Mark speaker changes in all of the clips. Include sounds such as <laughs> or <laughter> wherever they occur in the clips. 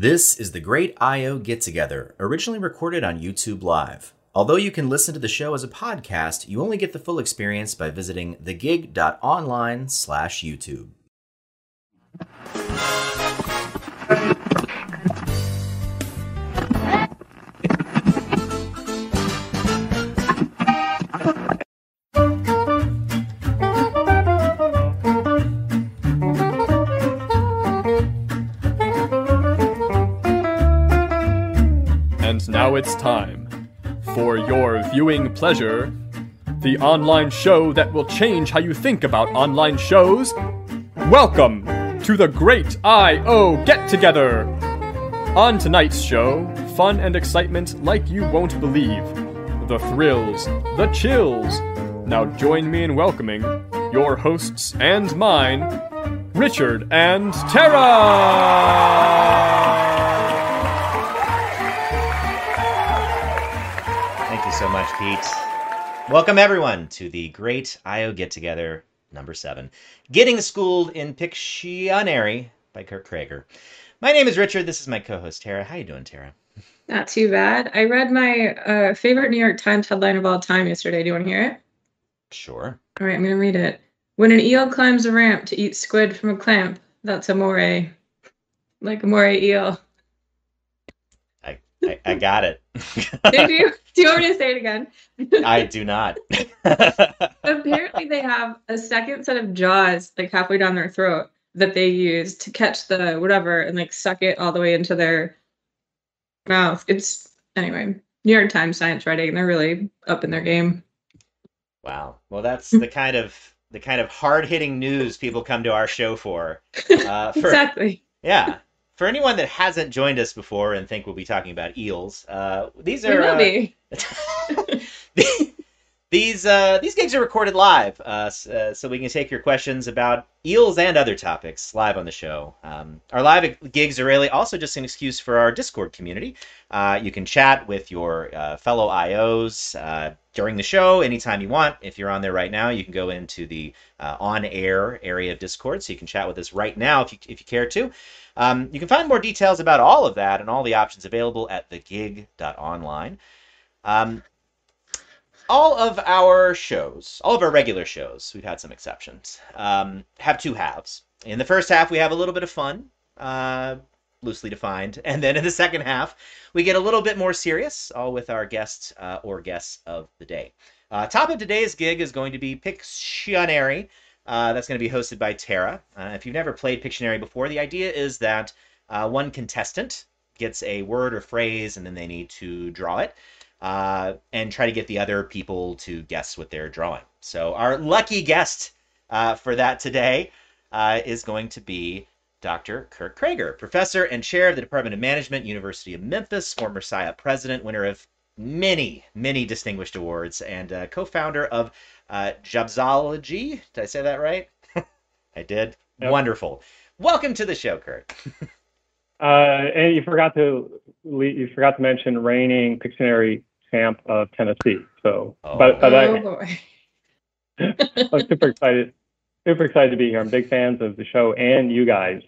Speaker 1: This is the Great I.O. Get Together, originally recorded on YouTube Live. Although you can listen to the show as a podcast, you only get the full experience by visiting thegig.online slash YouTube.
Speaker 2: It's time for your viewing pleasure. The online show that will change how you think about online shows. Welcome to the Great I.O. Get Together! On tonight's show, fun and excitement like you won't believe. The thrills, the chills. Now join me in welcoming your hosts and mine, Richard and Tara!
Speaker 1: Pete. Welcome, everyone, to the Great I.O. Get Together number seven Getting Schooled in Pictionary by Kurt Kraiger. My name is Richard. This is my co host, Tara. How you doing, Tara?
Speaker 3: Not too bad. I read my uh, favorite New York Times headline of all time yesterday. Do you want to hear it?
Speaker 1: Sure.
Speaker 3: All right, I'm going to read it. When an eel climbs a ramp to eat squid from a clamp, that's a moray. Like a moray eel.
Speaker 1: I, I, got it. <laughs>
Speaker 3: Did you? Do you want me to say it again?
Speaker 1: I do not. <laughs> <laughs>
Speaker 3: Apparently, they have a second set of jaws, like halfway down their throat, that they use to catch the whatever and like suck it all the way into their mouth. It's anyway. New York Times science writing. They're really up in their game.
Speaker 1: wow. Well, that's the kind of the kind of hard hitting news people come to our show for. Uh, for
Speaker 3: exactly.
Speaker 1: yeah. For anyone that hasn't joined us before and think we'll be talking about eels, uh, these are uh, <laughs> these uh, these gigs are recorded live, uh, uh, so we can take your questions about eels and other topics live on the show. Um, our live gigs are really also just an excuse for our Discord community. Uh, you can chat with your uh, fellow IOs uh, during the show anytime you want. If you're on there right now, you can go into the uh, on-air area of Discord, so you can chat with us right now if you if you care to. Um, you can find more details about all of that and all the options available at thegig.online. Um, all of our shows, all of our regular shows, we've had some exceptions, um, have two halves. In the first half, we have a little bit of fun, uh, loosely defined. <laughs> And then in the second half, we get a little bit more serious, all with our guests uh, or guests of the day. Uh, top of today's gig is going to be Pictionary. Uh, that's going to be hosted by Tara. Uh, if you've never played Pictionary before, the idea is that uh, one contestant gets a word or phrase and then they need to draw it uh, and try to get the other people to guess what they're drawing. So our lucky guest uh, for that today uh, is going to be Dr. Kurt Kraiger, professor and chair of the Department of Management, University of Memphis, former SIOP president, winner of many, many distinguished awards, and uh, co-founder of uh, Jobsology. Did I say that right? <laughs> I did.
Speaker 4: Yep.
Speaker 1: Wonderful. Welcome to the show, Kurt. <laughs>
Speaker 4: Uh, and you forgot to you forgot to mention reigning Pictionary champ of Tennessee. So,
Speaker 1: Oh.
Speaker 4: but, but
Speaker 3: oh
Speaker 4: I,
Speaker 3: boy. <laughs>
Speaker 4: I'm super excited, super excited to be here. I'm big fans of the show and you guys.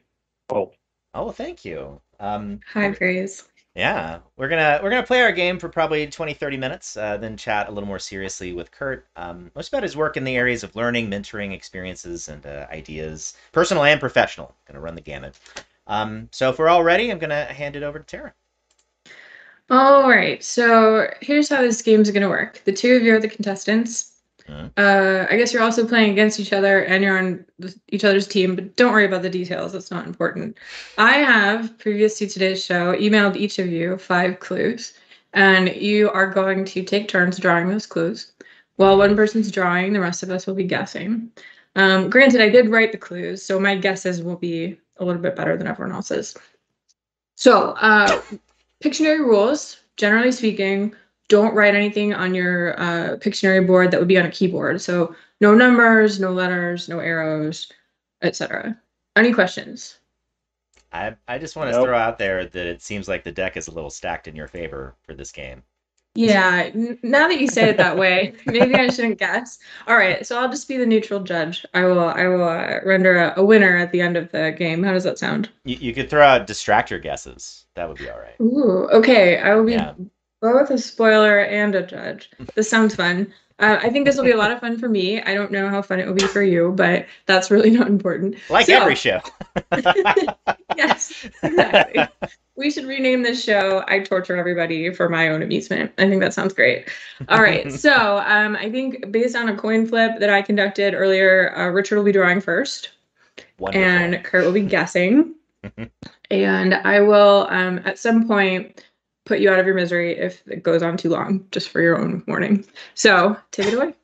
Speaker 4: Oh,
Speaker 1: Oh, thank you. Um,
Speaker 3: High praise.
Speaker 1: Yeah, we're gonna we're gonna play our game for probably 20, 30 minutes, uh, then chat a little more seriously with Kurt, um, most about his work in the areas of learning, mentoring, experiences, and uh, ideas, personal and professional. Gonna run the gamut. Um, so if we're all ready, I'm gonna hand it over to Tara.
Speaker 3: All right. So here's how this game's gonna work. The two of you are the contestants. Uh, I guess you're also playing against each other, and you're on each other's team. But don't worry about the details; that's not important. I have, previous to today's show, emailed each of you five clues, and you are going to take turns drawing those clues. While one person's drawing, the rest of us will be guessing. Um, granted, I did write the clues, so my guesses will be a little bit better than everyone else's. So, uh, Pictionary rules, generally speaking, don't write anything on your uh, Pictionary board that would be on a keyboard. So, no numbers, no letters, no arrows, etc. Any questions?
Speaker 1: I I just want to throw out there that it seems like the deck is a little stacked in your favor for this game.
Speaker 3: Yeah, n- now that you say it that way, <laughs> maybe I shouldn't guess. All right, so I'll just be the neutral judge. I will I will uh, render a, a winner at the end of the game. How does that sound?
Speaker 1: You, you could throw out distractor guesses. That would be all right.
Speaker 3: Ooh, okay. I will be
Speaker 1: Yeah.
Speaker 3: Both a spoiler and a judge. This sounds fun. Uh, I think this will be a lot of fun for me. I don't know how fun it will be for you, but that's really not important.
Speaker 1: Like
Speaker 3: So-
Speaker 1: every show. <laughs>
Speaker 3: yes, exactly. we should rename this show I Torture Everybody for my own amusement. I think that sounds great. All right. <laughs> so um, I think based on a coin flip that I conducted earlier, uh, Richard will be drawing first
Speaker 1: Wonderful.
Speaker 3: and Kurt will be guessing. <laughs> and I will um, at some point put you out of your misery if it goes on too long, just for your own warning. So take it away.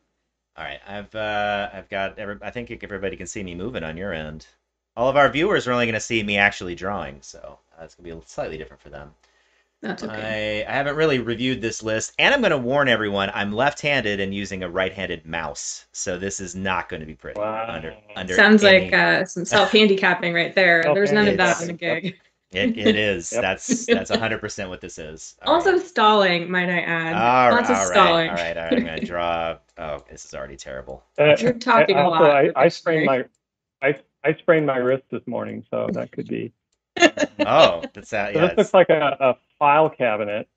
Speaker 1: All right, I've uh, I've got. Every, I think everybody can see me moving on your end. All of our viewers are only going to see me actually drawing, so uh, it's going to be slightly different for them.
Speaker 3: That's okay.
Speaker 1: I, I haven't really reviewed this list, and I'm going to warn everyone: I'm left-handed and using a right-handed mouse, so this is not going to be pretty.
Speaker 4: Wow.
Speaker 1: Under under
Speaker 3: Sounds
Speaker 1: any-
Speaker 3: like uh, some self handicapping right there. There's none of that in the gig.
Speaker 1: It, it <laughs> is.
Speaker 4: Yep.
Speaker 1: That's that's 100 percent what this is. All
Speaker 3: Also
Speaker 1: right.
Speaker 3: stalling, might I add.
Speaker 1: all right,
Speaker 3: Lots of
Speaker 1: all right,
Speaker 3: stalling.
Speaker 1: all right, all right. I'm going to draw. <laughs> Oh, this is already terrible.
Speaker 4: Uh,
Speaker 3: You're talking
Speaker 4: I,
Speaker 3: a
Speaker 4: also,
Speaker 3: lot.
Speaker 4: I, I sprained my I, I sprained my wrist this morning, so that could be. <laughs>
Speaker 1: Oh, that's uh,
Speaker 4: So
Speaker 1: yeah.
Speaker 4: this looks like a, a file cabinet.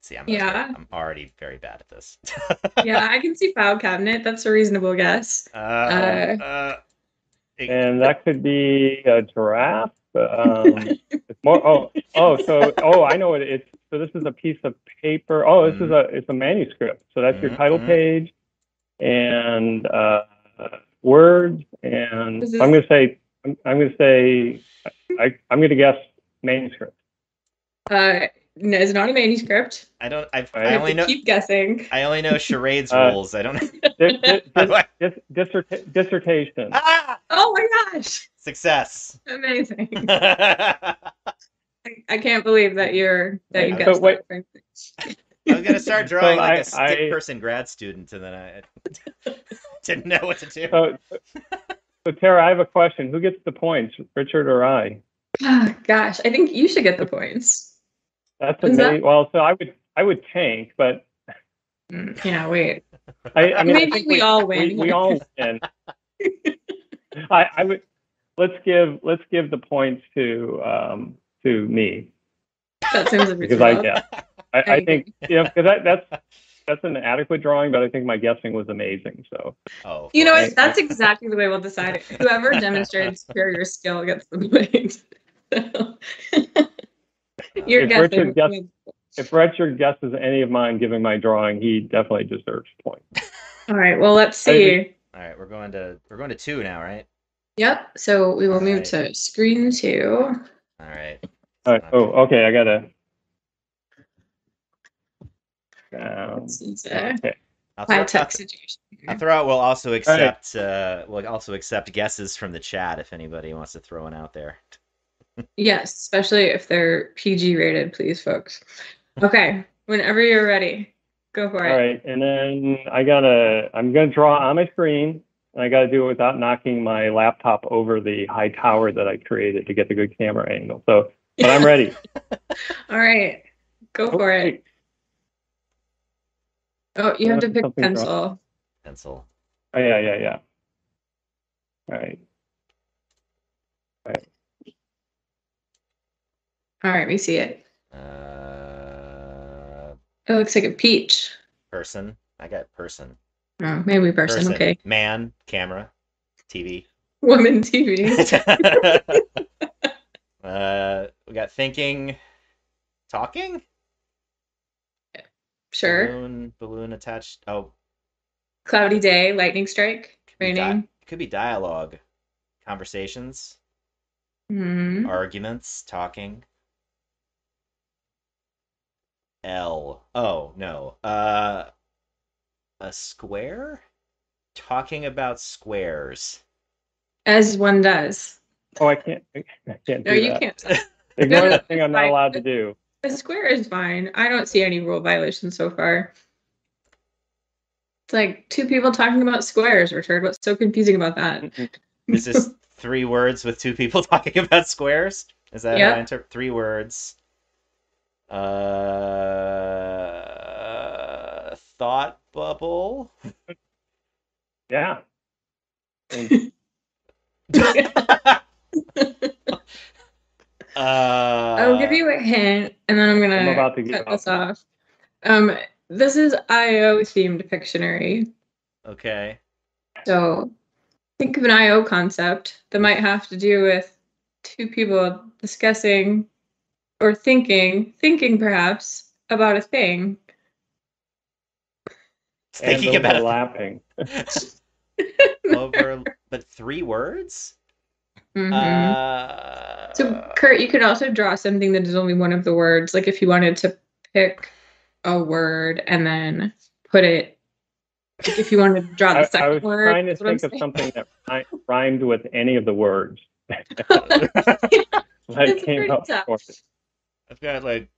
Speaker 1: See, I'm
Speaker 3: Yeah.
Speaker 1: I'm already very bad at this.
Speaker 3: yeah, I can see file cabinet. That's a reasonable guess.
Speaker 1: Uh, uh, it-
Speaker 4: and that could be a giraffe. Um, <laughs> it's more. Oh, oh, so oh, I know what it is. So this is a piece of paper. Oh, this is a it's a manuscript. So that's your
Speaker 1: Mhm,
Speaker 4: title
Speaker 1: mhm.
Speaker 4: page, and uh, words. And
Speaker 3: This
Speaker 4: I'm gonna say I'm, I'm gonna say I, I'm gonna guess manuscript.
Speaker 3: Uh, no, it's not a manuscript.
Speaker 1: I don't. I've,
Speaker 4: I
Speaker 1: I only know.
Speaker 3: keep guessing.
Speaker 1: I only know charades
Speaker 4: Uh,
Speaker 1: rules. I don't. <laughs> <laughs>
Speaker 4: Dis, dis, <laughs>
Speaker 1: How do I-
Speaker 4: dis, disserta- dissertation.
Speaker 1: ah!
Speaker 3: Oh my gosh,
Speaker 1: Success.
Speaker 3: amazing!
Speaker 1: I
Speaker 3: I, I can't believe that you're that you
Speaker 4: So
Speaker 3: guessed
Speaker 4: wait-
Speaker 3: that.
Speaker 1: was gonna start drawing
Speaker 4: So
Speaker 1: like
Speaker 4: I-
Speaker 1: a stick
Speaker 4: I-
Speaker 1: person grad student, and then I didn't know what to do.
Speaker 4: So, so Tara, I have a question. Who gets the points, Richard or I?
Speaker 3: Oh, gosh, I think you should get the points.
Speaker 4: That's
Speaker 3: Is that-
Speaker 4: amazing. Well, so I would I would tank, but
Speaker 3: Mm, Yeah, wait.
Speaker 4: I, I mean,
Speaker 3: Maybe
Speaker 4: think
Speaker 3: we all win.
Speaker 4: We, we all win. <laughs> I, I would let's give let's give the points to um, to me
Speaker 3: That seems
Speaker 4: because I
Speaker 3: reasonable.
Speaker 4: yeah I, <laughs>
Speaker 3: I
Speaker 4: I think yeah because that, that's that's an adequate drawing, but I think my guessing was amazing. So
Speaker 1: Oh,
Speaker 3: You know what? That's exactly the way we'll decide it. Whoever demonstrated superior skill gets the point. <laughs> So, <laughs> You're
Speaker 4: If
Speaker 3: guessing.
Speaker 4: Richard guessed- if Richard guesses any of mine, giving my drawing, he definitely deserves points. <laughs>
Speaker 3: All right. Well, let's see.
Speaker 1: All right, we're going to we're going to two now, right?
Speaker 3: Yep. So we will move
Speaker 1: Alright.
Speaker 3: to screen two.
Speaker 1: All right.
Speaker 4: All right. Oh, okay. I gotta. Um,
Speaker 3: This is a
Speaker 4: okay.
Speaker 1: I'll throw,
Speaker 3: high
Speaker 1: I'll,
Speaker 3: situation.
Speaker 1: I'll throw out. We'll also accept. Uh, we'll also accept guesses from the chat if anybody wants to throw one out there.
Speaker 3: Yes, especially if they're PG rated, please, folks. Okay. Whenever you're ready, go for
Speaker 4: All
Speaker 3: it.
Speaker 4: right, and then I gotta. I'm gonna draw on my screen, and I gotta do it without knocking my laptop over the high tower that I created to get the good camera angle. So, but I'm ready. <laughs>
Speaker 3: All right. Go for it. Oh, you have to pick
Speaker 4: something's wrong.
Speaker 3: pencil.
Speaker 1: Pencil.
Speaker 4: Oh yeah, yeah, yeah. All right.
Speaker 3: All right, we see it.
Speaker 1: Uh,
Speaker 3: It looks like a peach.
Speaker 1: person. I got person.
Speaker 3: Oh, maybe person. Okay.
Speaker 1: Man. Camera. TV.
Speaker 3: Woman TV. <laughs> <laughs>
Speaker 1: uh, we got thinking. Talking.
Speaker 3: Sure.
Speaker 1: Balloon. Balloon attached. Oh,
Speaker 3: Cloudy day, lightning strike,
Speaker 1: be, di- could be dialogue. Conversations.
Speaker 3: Hmm.
Speaker 1: Arguments. Talking. L. Oh no. Uh, a square. Talking about squares.
Speaker 3: As one does.
Speaker 4: Oh, I can't. I can't do
Speaker 3: No, you
Speaker 4: that.
Speaker 3: can't. <laughs>
Speaker 4: Ignore
Speaker 3: No, no,
Speaker 4: that thing I'm not
Speaker 3: fine. <laughs>
Speaker 4: allowed to do.
Speaker 3: A square is fine. I don't see any rule violations so far. It's like two people talking about squares, Richard. What's so confusing about that?
Speaker 1: Is this <laughs> three words with two people talking about squares? Is that how
Speaker 3: Yeah.
Speaker 1: I interpret three words? Uh, thought bubble.
Speaker 4: Yeah.
Speaker 1: Uh,
Speaker 3: I'll give you a hint, and then I'm gonna
Speaker 4: I'm about to give
Speaker 3: cut
Speaker 4: up.
Speaker 3: this off. Um, this is IO themed Pictionary.
Speaker 1: Okay.
Speaker 3: So think of an IO concept that might have to do with two people discussing or thinking, thinking perhaps about a thing.
Speaker 1: Thinking
Speaker 4: and
Speaker 1: about
Speaker 4: overlapping. <laughs>
Speaker 1: over, but three words.
Speaker 3: Mhm.
Speaker 1: Uh,
Speaker 3: so Kurt, you could also draw something that is only one of the words. Like if you wanted to pick a word and then put it. Like if you wanted to draw <laughs> the second
Speaker 4: I was
Speaker 3: word.
Speaker 4: trying to
Speaker 3: that's I'm
Speaker 4: think of something that rhymed with any of the words. <laughs> that
Speaker 3: It's
Speaker 4: came
Speaker 3: pretty
Speaker 4: up
Speaker 3: tough.
Speaker 4: for it.
Speaker 1: I've got like.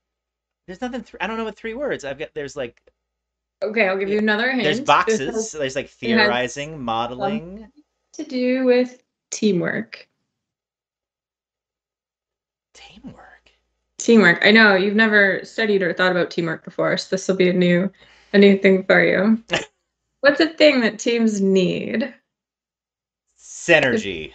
Speaker 1: There's nothing. Th- I don't know what three words. I've got. There's like.
Speaker 3: Okay, I'll give you another hint.
Speaker 1: There's boxes.
Speaker 3: has
Speaker 1: There's like theorizing, modeling.
Speaker 3: to do with teamwork.
Speaker 1: Teamwork.
Speaker 3: Teamwork. I know you've never studied or thought about teamwork before, so this will be a new, a new thing for you. <laughs> What's a thing that teams need?
Speaker 1: Synergy.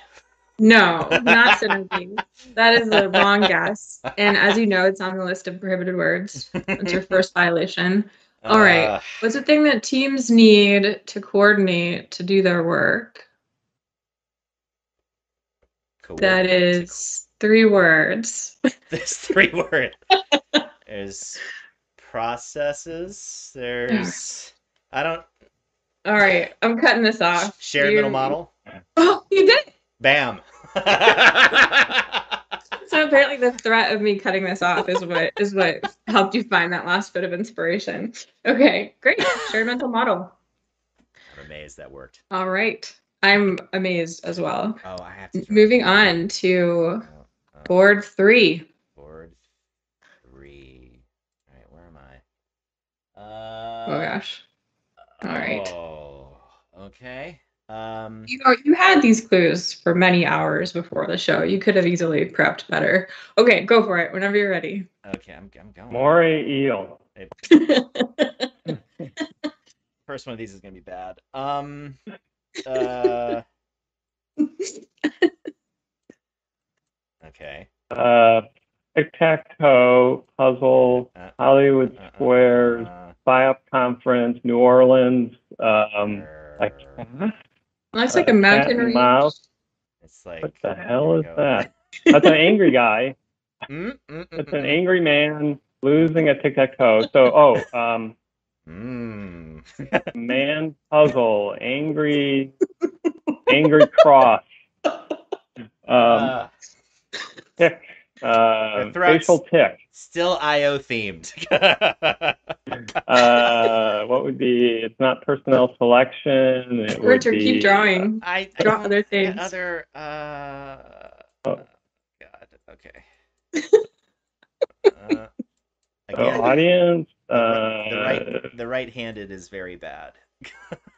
Speaker 3: No, not synergy. that is the wrong guess. And as you know, it's on the list of prohibited words. That's your first violation. All right.
Speaker 1: Uh,
Speaker 3: What's the thing that teams need to coordinate to do their work? That
Speaker 1: coordinate.
Speaker 3: three words. <laughs>
Speaker 1: There's three words. <laughs> There's processes. There's. I don't.
Speaker 3: All right, I'm cutting this off.
Speaker 1: Shared
Speaker 3: You-
Speaker 1: middle model.
Speaker 3: Oh, you did.
Speaker 1: Bam. <laughs>
Speaker 3: So apparently, the threat of me cutting this off is what is what helped you find that last bit of inspiration. Okay, great. Shared mental model.
Speaker 1: I'm amazed that worked.
Speaker 3: All right, I'm amazed as well.
Speaker 1: Oh, I have to.
Speaker 3: Moving on to
Speaker 1: Oh, oh,
Speaker 3: board three.
Speaker 1: board three. All right, where am I? Uh,
Speaker 3: Oh gosh. All right.
Speaker 1: Oh, okay. Um,
Speaker 3: You know, you had these clues for many hours before the show. You could have easily prepped better. Okay, go for it whenever you're ready.
Speaker 1: okay, I'm, I'm going.
Speaker 4: Moray eel. <laughs>
Speaker 1: First one of these is gonna be bad. Um, uh, <laughs> okay.
Speaker 4: Uh, tic tac toe, puzzle,
Speaker 1: Uh,
Speaker 4: Hollywood
Speaker 1: uh, uh,
Speaker 4: Squares,
Speaker 1: uh,
Speaker 4: SIOP conference, New Orleans. Um, I can't.
Speaker 3: Looks like a
Speaker 4: Uh,
Speaker 3: mountain range.
Speaker 4: mouse.
Speaker 1: It's like
Speaker 4: What the hell is
Speaker 1: go.
Speaker 4: that? <laughs> That's an angry guy.
Speaker 1: Mm, mm, mm,
Speaker 4: It's an angry man losing a tic tac toe. So, oh, um, <laughs> man puzzle, angry, angry cross, um,
Speaker 1: Uh,
Speaker 4: tick, uh, facial tick.
Speaker 1: Still IO themed. <laughs> <laughs>
Speaker 4: Uh, what would be? It's not personnel selection. It would
Speaker 3: Richard,
Speaker 4: be,
Speaker 3: keep drawing.
Speaker 1: I, I
Speaker 3: Draw
Speaker 1: don't-
Speaker 3: other things.
Speaker 1: Other uh
Speaker 4: Oh.
Speaker 1: God. Okay. <laughs> uh, again,
Speaker 4: audience.
Speaker 1: the,
Speaker 4: Uh,
Speaker 1: the right the right-handed is very bad.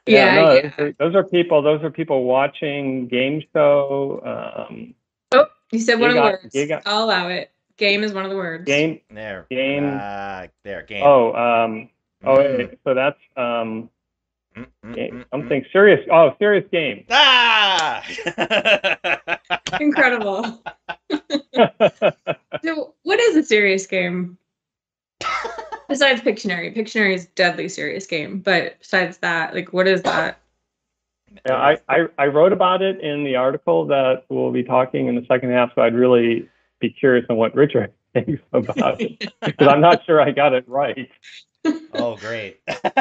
Speaker 3: Yeah,
Speaker 4: no,
Speaker 3: yeah.
Speaker 4: Those, are, those are people. Those are people watching game show. Um,
Speaker 3: Oh, you said one of the words. I'll allow it. Game is one of the words.
Speaker 4: game.
Speaker 1: There.
Speaker 4: Game.
Speaker 1: Uh, there. Game.
Speaker 4: Oh, um, oh,
Speaker 1: Mm,
Speaker 4: wait, so that's um,
Speaker 1: mm, mm,
Speaker 4: ga-
Speaker 1: mm.
Speaker 4: something serious. Oh, serious game.
Speaker 1: Ah! <laughs>
Speaker 3: Incredible. <laughs> So, what is a serious game? Besides Pictionary, Pictionary is deadly serious game. But besides that, like, what is that?
Speaker 4: Yeah, I, I, I wrote about it in the article that we'll be talking in the second half, so I'd really be curious on what Richard thinks about it because I'm not sure I got it right.
Speaker 1: oh, great. <laughs>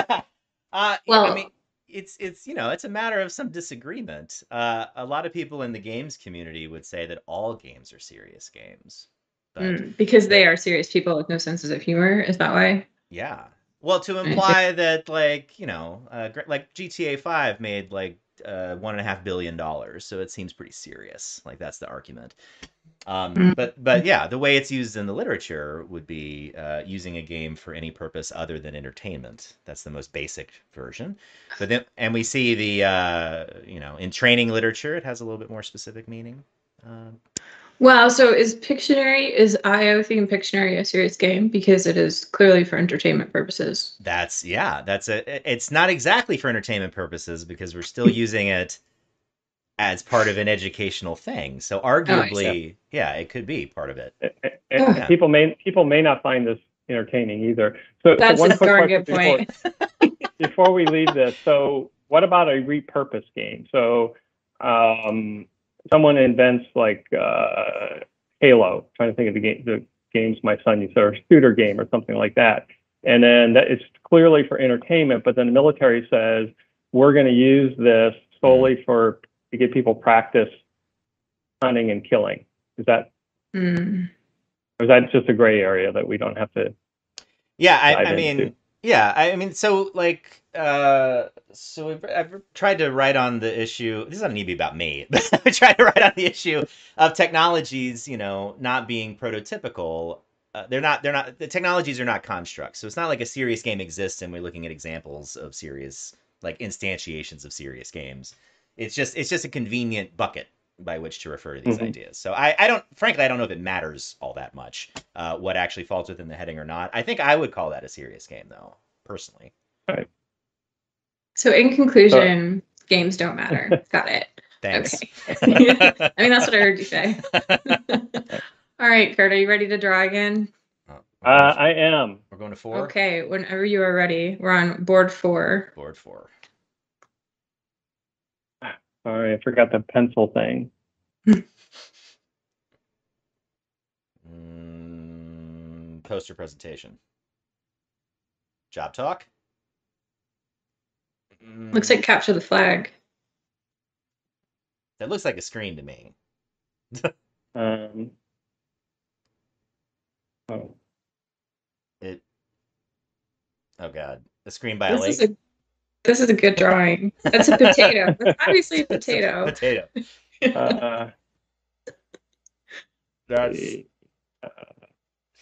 Speaker 1: uh,
Speaker 3: Well-
Speaker 1: I mean, it's it's you know it's a matter of some disagreement. Uh, a lot of people in the games community would say that all games are serious games, but
Speaker 3: Mm, because they are serious people with no senses of humor. Is that why?
Speaker 1: yeah. Well, to imply that like you know, uh, like GTA Five made like uh, one and a half billion dollars, so it seems pretty serious. Like that's the argument. Um,
Speaker 3: Mm.
Speaker 1: But but yeah, the way it's used in the literature would be uh, using a game for any purpose other than entertainment. That's the most basic version. But then, and we see the uh, you know in training literature, it has a little bit more specific meaning. Um,
Speaker 3: Wow. So is Pictionary is IO themed Pictionary a serious game because it is clearly for entertainment purposes?
Speaker 1: That's yeah. That's a. It's not exactly for entertainment purposes because we're still using it as part of an educational thing. So arguably, yeah, it could be part of it.
Speaker 4: And, and
Speaker 3: Yeah.
Speaker 4: people may people may not find this entertaining either. So, so
Speaker 3: That's
Speaker 4: one
Speaker 3: a
Speaker 4: quick
Speaker 3: darn good point.
Speaker 4: Before, <laughs> before we leave this, so what about a repurposed game? So um, someone invents like uh, Halo. trying to think of the game, the games my son used, or a shooter game or something like that. And then that it's clearly for entertainment, but then the military says we're going to use this solely for to give people practice hunting and killing. Is that
Speaker 3: Hmm.
Speaker 4: or is that just a gray area that we don't have to?
Speaker 1: Yeah, I,
Speaker 4: dive
Speaker 1: I mean,
Speaker 4: into.
Speaker 1: Yeah, I mean, so like, uh, so we've, I've tried to write on the issue. This doesn't need to be about me, <laughs> but I tried to write on the issue of technologies, you know, not being prototypical. Uh, they're not. They're not. The technologies are not constructs. So it's not like a serious game exists, and we're looking at examples of serious, like instantiations of serious games. It's just. It's just a convenient bucket by which to refer to these
Speaker 4: Mhm.
Speaker 1: ideas. So I, I don't, frankly, I don't know if it matters all that much uh, what actually falls within the heading or not. I think I would call that a serious game, though, personally.
Speaker 3: So in conclusion, games don't matter. <laughs> Got it.
Speaker 1: Thanks.
Speaker 3: Okay. <laughs> I mean, that's what I heard you say. <laughs> All right, Kurt, are you ready to draw again?
Speaker 1: Oh,
Speaker 4: Uh, I am.
Speaker 1: we're going to four.
Speaker 3: Okay, whenever you are ready. We're on board four.
Speaker 1: Board four.
Speaker 4: Sorry, I forgot the pencil thing.
Speaker 1: Mm, poster presentation. Job talk.
Speaker 3: Looks
Speaker 1: Mm,
Speaker 3: like capture the flag.
Speaker 1: that looks like a screen to me. <laughs>
Speaker 4: Um, oh,
Speaker 1: It. Oh God, a screen by a
Speaker 3: This
Speaker 1: lake.
Speaker 3: Is a this is a good drawing. That's a potato. <laughs> That's obviously a
Speaker 1: It's a
Speaker 3: potato.
Speaker 1: potato.
Speaker 4: uh,
Speaker 1: That's.
Speaker 4: the-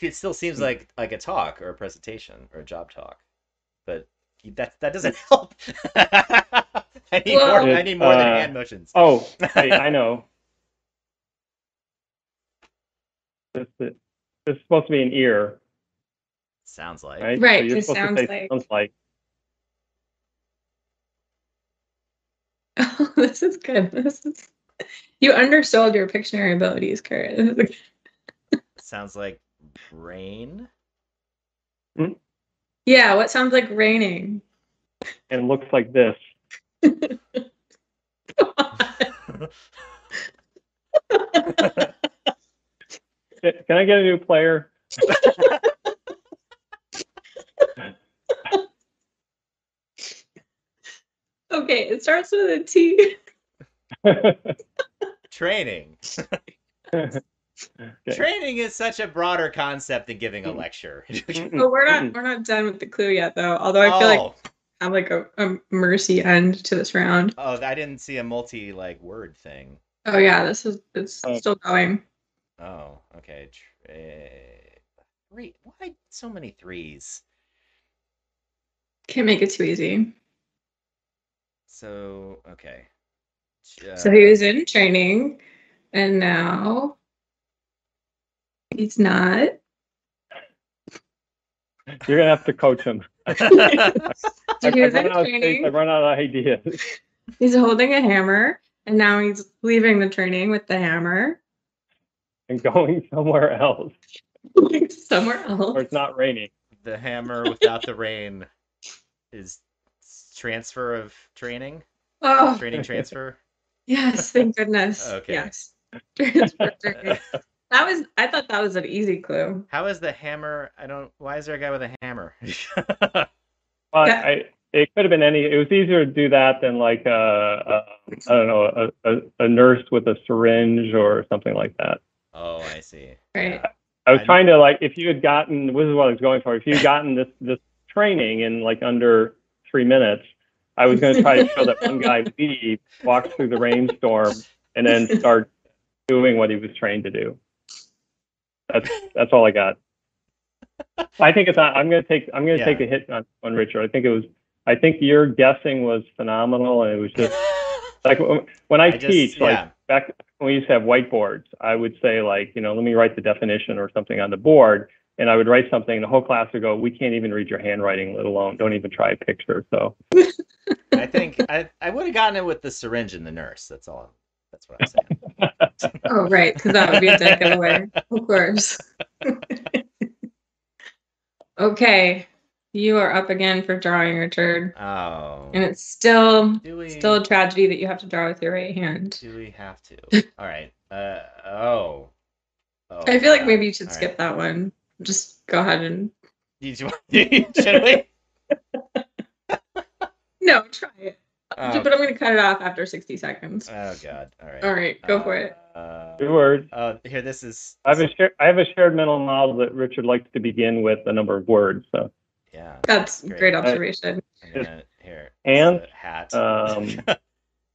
Speaker 1: It still seems like like a talk or a presentation or a job talk, but that that doesn't <laughs> help. <laughs> I need more.
Speaker 3: Well-
Speaker 1: I need more than
Speaker 4: Uh,
Speaker 1: hand motions.
Speaker 4: oh, I, I know. This, this, this is supposed to be an ear,
Speaker 1: Sounds like.
Speaker 4: right?
Speaker 3: Right,
Speaker 4: you're
Speaker 3: it
Speaker 4: supposed to
Speaker 3: sounds
Speaker 4: say
Speaker 3: like-
Speaker 4: sounds like.
Speaker 3: Oh, <laughs> this is good. This is you undersold your Pictionary abilities, Kurt. This is a-
Speaker 1: Sounds like brain. Hmm?
Speaker 3: Yeah, what sounds like raining?
Speaker 4: and looks like this. <laughs> Can I get a new player? <laughs>
Speaker 3: okay, it starts with a T. <laughs>
Speaker 1: Training. <laughs>
Speaker 4: Okay.
Speaker 1: Training is such a broader concept than giving a lecture. <laughs>
Speaker 3: But we're not we're not done with the clue yet though. Although I feel like
Speaker 1: oh,
Speaker 3: I have like a, a mercy end to this round.
Speaker 1: oh, I didn't see a multi like word thing.
Speaker 3: Oh yeah, this is it's
Speaker 4: Oh.
Speaker 3: still going.
Speaker 1: Oh, okay. Tra- three. Why so many threes?
Speaker 3: Can't make it too easy.
Speaker 1: So okay.
Speaker 3: So he was in training and now he's not.
Speaker 4: You're gonna have to coach him.
Speaker 1: Uh, <laughs> <laughs>
Speaker 3: So
Speaker 4: I,
Speaker 3: he
Speaker 4: I
Speaker 3: was
Speaker 4: run
Speaker 3: in
Speaker 4: out of space,
Speaker 3: training.
Speaker 4: I run out of ideas.
Speaker 3: He's holding a hammer and now he's leaving the training with the hammer.
Speaker 4: and going somewhere else, <laughs>
Speaker 3: somewhere else.
Speaker 4: or
Speaker 3: else.
Speaker 4: it's not raining.
Speaker 1: the hammer without the rain is transfer of training.
Speaker 3: Oh
Speaker 1: Training transfer. <laughs>
Speaker 3: yes, thank goodness.
Speaker 1: Okay.
Speaker 3: Yes. Transfer training. That was I thought that was an easy clue.
Speaker 1: How is the hammer? I don't. Why is there a guy with a hammer? <laughs>
Speaker 4: Well,
Speaker 3: Yeah.
Speaker 4: I, it could have been any. It was easier to do that than like a, a I don't know, a, a, a nurse with a syringe or something like that.
Speaker 1: oh, I see.
Speaker 3: Right.
Speaker 4: I was
Speaker 1: I-
Speaker 4: trying to like, if you had gotten, this is what I was going for. If you had gotten this this training in like under three minutes, I was going to try to show that one guy <laughs> leave, walk through the rainstorm, and then start doing what he was trained to do. That's that's all I got. I think it's. not- I'm going to take. I'm going to
Speaker 1: Yeah.
Speaker 4: take a hit on, on Richard. I think it was. I think your guessing was phenomenal, and it was just <laughs> Like when- when I,
Speaker 1: I just-
Speaker 4: teach, like
Speaker 1: yeah.
Speaker 4: back when we used to have whiteboards, I would say like, you know, let me write the definition or something on the board. And I would write something, and the whole class would go, "We can't even read your handwriting, let alone don't even try a picture." So
Speaker 1: I think I, I would have gotten it with the syringe and the nurse. That's all. That's what I'm saying. <laughs>
Speaker 3: Oh, right, because that would be a dick giveaway. Of course. <laughs> okay, you are up again for drawing, Richard.
Speaker 1: Oh.
Speaker 3: And it's still
Speaker 1: we
Speaker 3: still a tragedy that you have to draw with your right hand.
Speaker 1: do we have to? All right. Uh oh. Oh,
Speaker 3: I feel like maybe you should
Speaker 1: All
Speaker 3: skip
Speaker 1: right.
Speaker 3: that one. Just go ahead and
Speaker 1: You- you- Should we?
Speaker 3: no, try it.
Speaker 1: Oh,
Speaker 3: But I'm gonna cut it off after 60 seconds.
Speaker 1: oh God. All right.
Speaker 3: All right, go for it.
Speaker 1: Uh,
Speaker 4: two words.
Speaker 1: Oh, here. This is.
Speaker 4: I have a share, I have a shared mental model that Richard likes to begin with a number of words. So
Speaker 1: Yeah.
Speaker 3: That's
Speaker 1: Great.
Speaker 3: great observation.
Speaker 1: I'm here.
Speaker 4: And,
Speaker 1: a hat.
Speaker 4: um,
Speaker 1: This <laughs>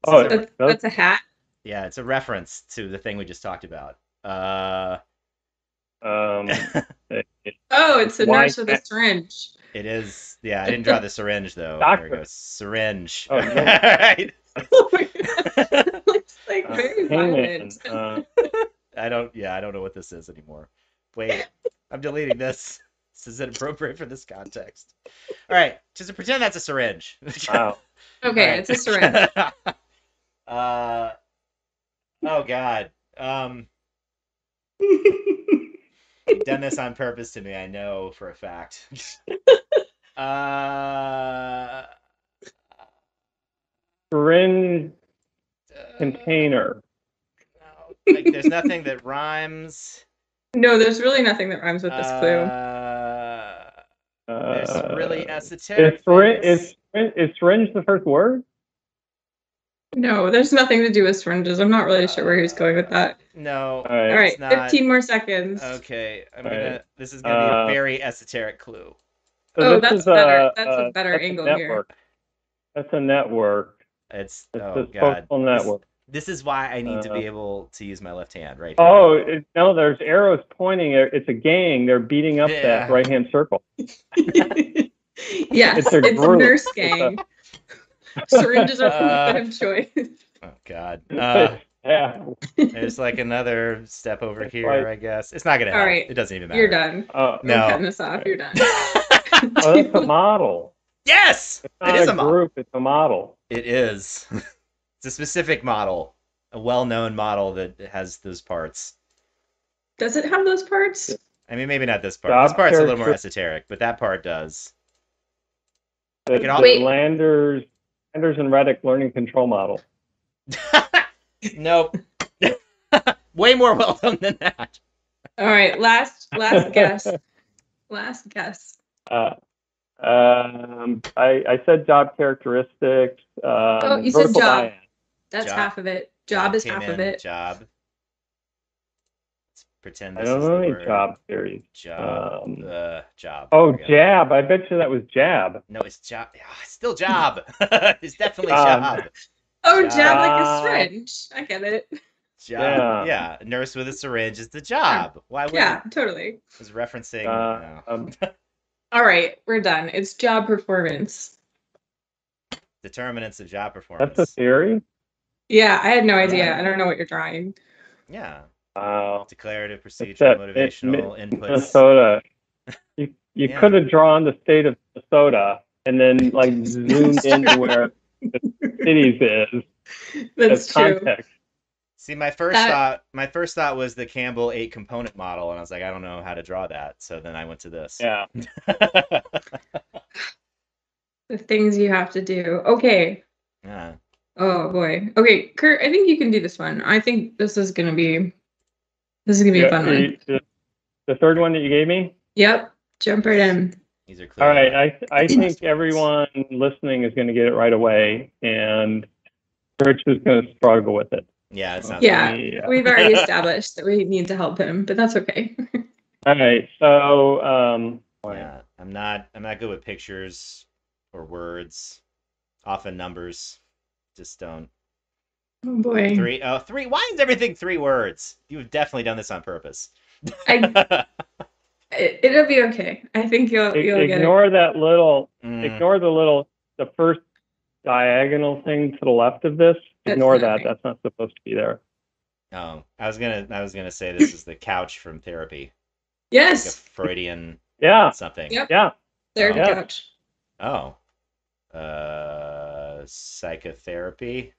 Speaker 4: oh,
Speaker 1: is
Speaker 3: That's, that's a hat.
Speaker 1: yeah, it's a reference to the thing we just talked about. Uh,
Speaker 4: um, it- <laughs> it-
Speaker 3: Oh, it's a nurse with a syringe.
Speaker 1: it is. Yeah, I didn't draw the syringe though.
Speaker 4: Doctor.
Speaker 1: There we go. Syringe.
Speaker 4: Oh, <laughs> no.
Speaker 1: right. <laughs>
Speaker 3: it's like
Speaker 4: uh,
Speaker 3: very
Speaker 4: hangman,
Speaker 3: violent.
Speaker 4: uh,
Speaker 1: I don't. Yeah, I don't know what this is anymore. Wait, I'm deleting this. This is inappropriate for this context. All right, just pretend that's a syringe.
Speaker 4: wow.
Speaker 3: Okay,
Speaker 1: All right.
Speaker 3: it's a syringe.
Speaker 1: uh, oh God. Um, you've done this <laughs> on purpose to me. I know for a fact. <laughs> uh,
Speaker 4: Syringe
Speaker 1: uh,
Speaker 4: container.
Speaker 1: no, like, there's nothing that rhymes.
Speaker 3: No, there's really nothing that rhymes with this clue.
Speaker 1: Uh, there's
Speaker 4: Uh,
Speaker 1: really esoteric.
Speaker 4: is, syringe, is, is syringe the first word?
Speaker 3: No, there's nothing to do with syringes. I'm not really sure where he was going with that.
Speaker 1: No.
Speaker 4: All right.
Speaker 3: All right,
Speaker 1: not-
Speaker 3: 15 more seconds.
Speaker 1: Okay, I'm
Speaker 4: All
Speaker 1: gonna.
Speaker 4: right.
Speaker 1: This is gonna be
Speaker 4: Uh,
Speaker 1: a very esoteric clue.
Speaker 4: So
Speaker 3: Oh, that's
Speaker 4: is
Speaker 3: better.
Speaker 4: A,
Speaker 3: That's a
Speaker 4: uh,
Speaker 3: better
Speaker 4: that's
Speaker 3: angle here.
Speaker 4: network. That's a network.
Speaker 1: It's
Speaker 4: It's
Speaker 1: oh
Speaker 4: a
Speaker 1: god.
Speaker 4: social network.
Speaker 1: this is why I need to
Speaker 4: Uh,
Speaker 1: be able to use my left hand, right?
Speaker 4: Oh it, no, there's arrows pointing. It's a gang. They're beating up
Speaker 1: Yeah.
Speaker 4: that right hand circle. <laughs> <laughs>
Speaker 3: yes, it's,
Speaker 4: It's a
Speaker 3: a
Speaker 4: group.
Speaker 3: nurse
Speaker 4: It's a-
Speaker 3: gang. Syringes are
Speaker 1: Uh,
Speaker 3: a of choice.
Speaker 1: Oh god. Uh, <laughs>
Speaker 4: yeah.
Speaker 1: there's like another step over
Speaker 4: That's
Speaker 1: here,
Speaker 4: right.
Speaker 1: I guess. It's not gonna
Speaker 3: All
Speaker 1: help.
Speaker 3: right,
Speaker 1: It doesn't even matter.
Speaker 3: You're done.
Speaker 4: Oh,
Speaker 1: No.
Speaker 3: I'm cutting this off. You're done. <laughs>
Speaker 4: oh, that's a model.
Speaker 1: yes,
Speaker 4: It's not
Speaker 1: is
Speaker 4: a
Speaker 1: a model.
Speaker 4: group. It's a model.
Speaker 1: It is. <laughs> it's a specific model, a well-known model that has those parts.
Speaker 3: Does it have those parts?
Speaker 1: I mean, maybe not this part.
Speaker 4: Job
Speaker 1: this part's a little more esoteric, but that part does.
Speaker 4: The,
Speaker 1: could al-
Speaker 4: the
Speaker 3: Wait.
Speaker 4: Landers, Landers and Reddock learning control model. <laughs>
Speaker 1: nope. <laughs> Way more well known than that.
Speaker 3: All right, last last <laughs> guess. Last guess.
Speaker 4: Uh, um, I, I said job characteristics. Um,
Speaker 3: Oh, you said job.
Speaker 4: bias.
Speaker 3: That's
Speaker 1: Job.
Speaker 3: half of it. Job is
Speaker 1: came
Speaker 3: half of it.
Speaker 1: Job. Let's pretend
Speaker 4: I
Speaker 1: this
Speaker 4: don't
Speaker 1: is
Speaker 4: know
Speaker 1: the
Speaker 4: any
Speaker 1: word.
Speaker 4: job theories.
Speaker 1: Job.
Speaker 4: Um,
Speaker 1: uh, job.
Speaker 4: Oh,
Speaker 1: There we go.
Speaker 4: jab. I bet you that was jab.
Speaker 1: No, it's job. Yeah, it's still job. <laughs> it's definitely
Speaker 4: Um,
Speaker 1: job.
Speaker 3: Oh,
Speaker 1: Job.
Speaker 3: jab like a syringe. I get it.
Speaker 1: Job. Yeah.
Speaker 4: yeah.
Speaker 1: Nurse with a syringe is the job. Why would
Speaker 3: Yeah, totally.
Speaker 1: I was referencing
Speaker 4: Uh,
Speaker 1: no.
Speaker 4: um, <laughs>
Speaker 3: All right, we're done. It's job performance.
Speaker 1: determinants of job performance.
Speaker 4: that's a theory.
Speaker 3: Yeah, I had no idea. I don't know what you're drawing.
Speaker 1: yeah.
Speaker 4: Wow.
Speaker 1: Declarative,
Speaker 4: It's
Speaker 1: procedural,
Speaker 4: that-
Speaker 1: motivational
Speaker 4: it-
Speaker 1: inputs.
Speaker 4: Minnesota. <laughs> You you
Speaker 1: Yeah.
Speaker 4: could have drawn the state of Minnesota and then like <laughs> zoomed into where the cities is
Speaker 3: That's
Speaker 4: as
Speaker 3: true.
Speaker 4: context.
Speaker 1: See, my first
Speaker 3: That-
Speaker 1: thought, my first thought was the Campbell eight component model, and I was like, I don't know how to draw that. So then I went to this.
Speaker 4: Yeah. <laughs>
Speaker 3: The things you have to do. Okay.
Speaker 1: yeah.
Speaker 3: Oh boy. Okay, Kurt, I think you can do this one. I think this is gonna be this is gonna be a
Speaker 4: Yeah,
Speaker 3: fun one.
Speaker 4: The, the third one that you gave me.
Speaker 3: Yep. Jump right in.
Speaker 1: These are
Speaker 4: All
Speaker 1: clearly
Speaker 4: right. I I think everyone listening is going to get it right away, and Rich is going to struggle with it.
Speaker 1: Yeah, it sounds
Speaker 3: Yeah.
Speaker 1: like-
Speaker 4: Yeah.
Speaker 3: We've already <laughs> established that we need to help him, but that's okay. <laughs>
Speaker 4: All right. So um.
Speaker 1: Yeah, I'm not. I'm not good with pictures or words. Often numbers. Just don't.
Speaker 3: Oh boy.
Speaker 1: Three. Oh, three. Why is everything three words? You've definitely done this on purpose.
Speaker 3: I, <laughs> it, it'll be okay. I think you'll you'll get it.
Speaker 4: Ignore that little.
Speaker 1: Mm,
Speaker 4: Ignore the little. The first diagonal thing to the left of this.
Speaker 3: That's
Speaker 4: Ignore that.
Speaker 3: right.
Speaker 4: That's not supposed to be there.
Speaker 1: Oh, I was gonna I was gonna say this is the couch from therapy, like a
Speaker 3: Yes,
Speaker 1: Freudian
Speaker 4: Yeah,
Speaker 1: something.
Speaker 3: Yep.
Speaker 4: yeah.
Speaker 3: therapy
Speaker 4: Yeah.
Speaker 3: couch.
Speaker 1: Oh, uh, psychotherapy.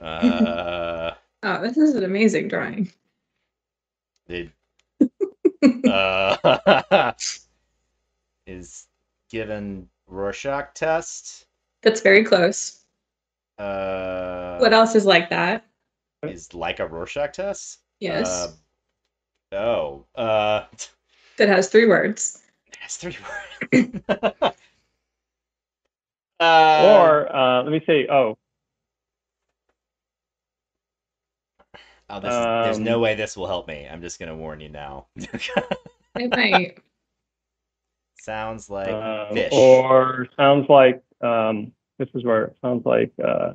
Speaker 1: Uh, <laughs>
Speaker 3: Oh, this is an amazing drawing.
Speaker 1: the <laughs> uh, <laughs> is given Rorschach test.
Speaker 3: That's very close.
Speaker 1: Uh,
Speaker 3: What else is like that?
Speaker 1: is like a Rorschach test?
Speaker 3: Yes,
Speaker 1: Uh, oh, uh,
Speaker 3: that has three words.
Speaker 1: that's three words. uh,
Speaker 4: or uh, let me say, oh,
Speaker 1: oh, this is, there's no
Speaker 4: um,
Speaker 1: way this will help me. I'm just gonna warn you now. <laughs>
Speaker 3: It might.
Speaker 1: Sounds like
Speaker 4: um,
Speaker 1: fish.
Speaker 4: or sounds like um, this is where it sounds like uh,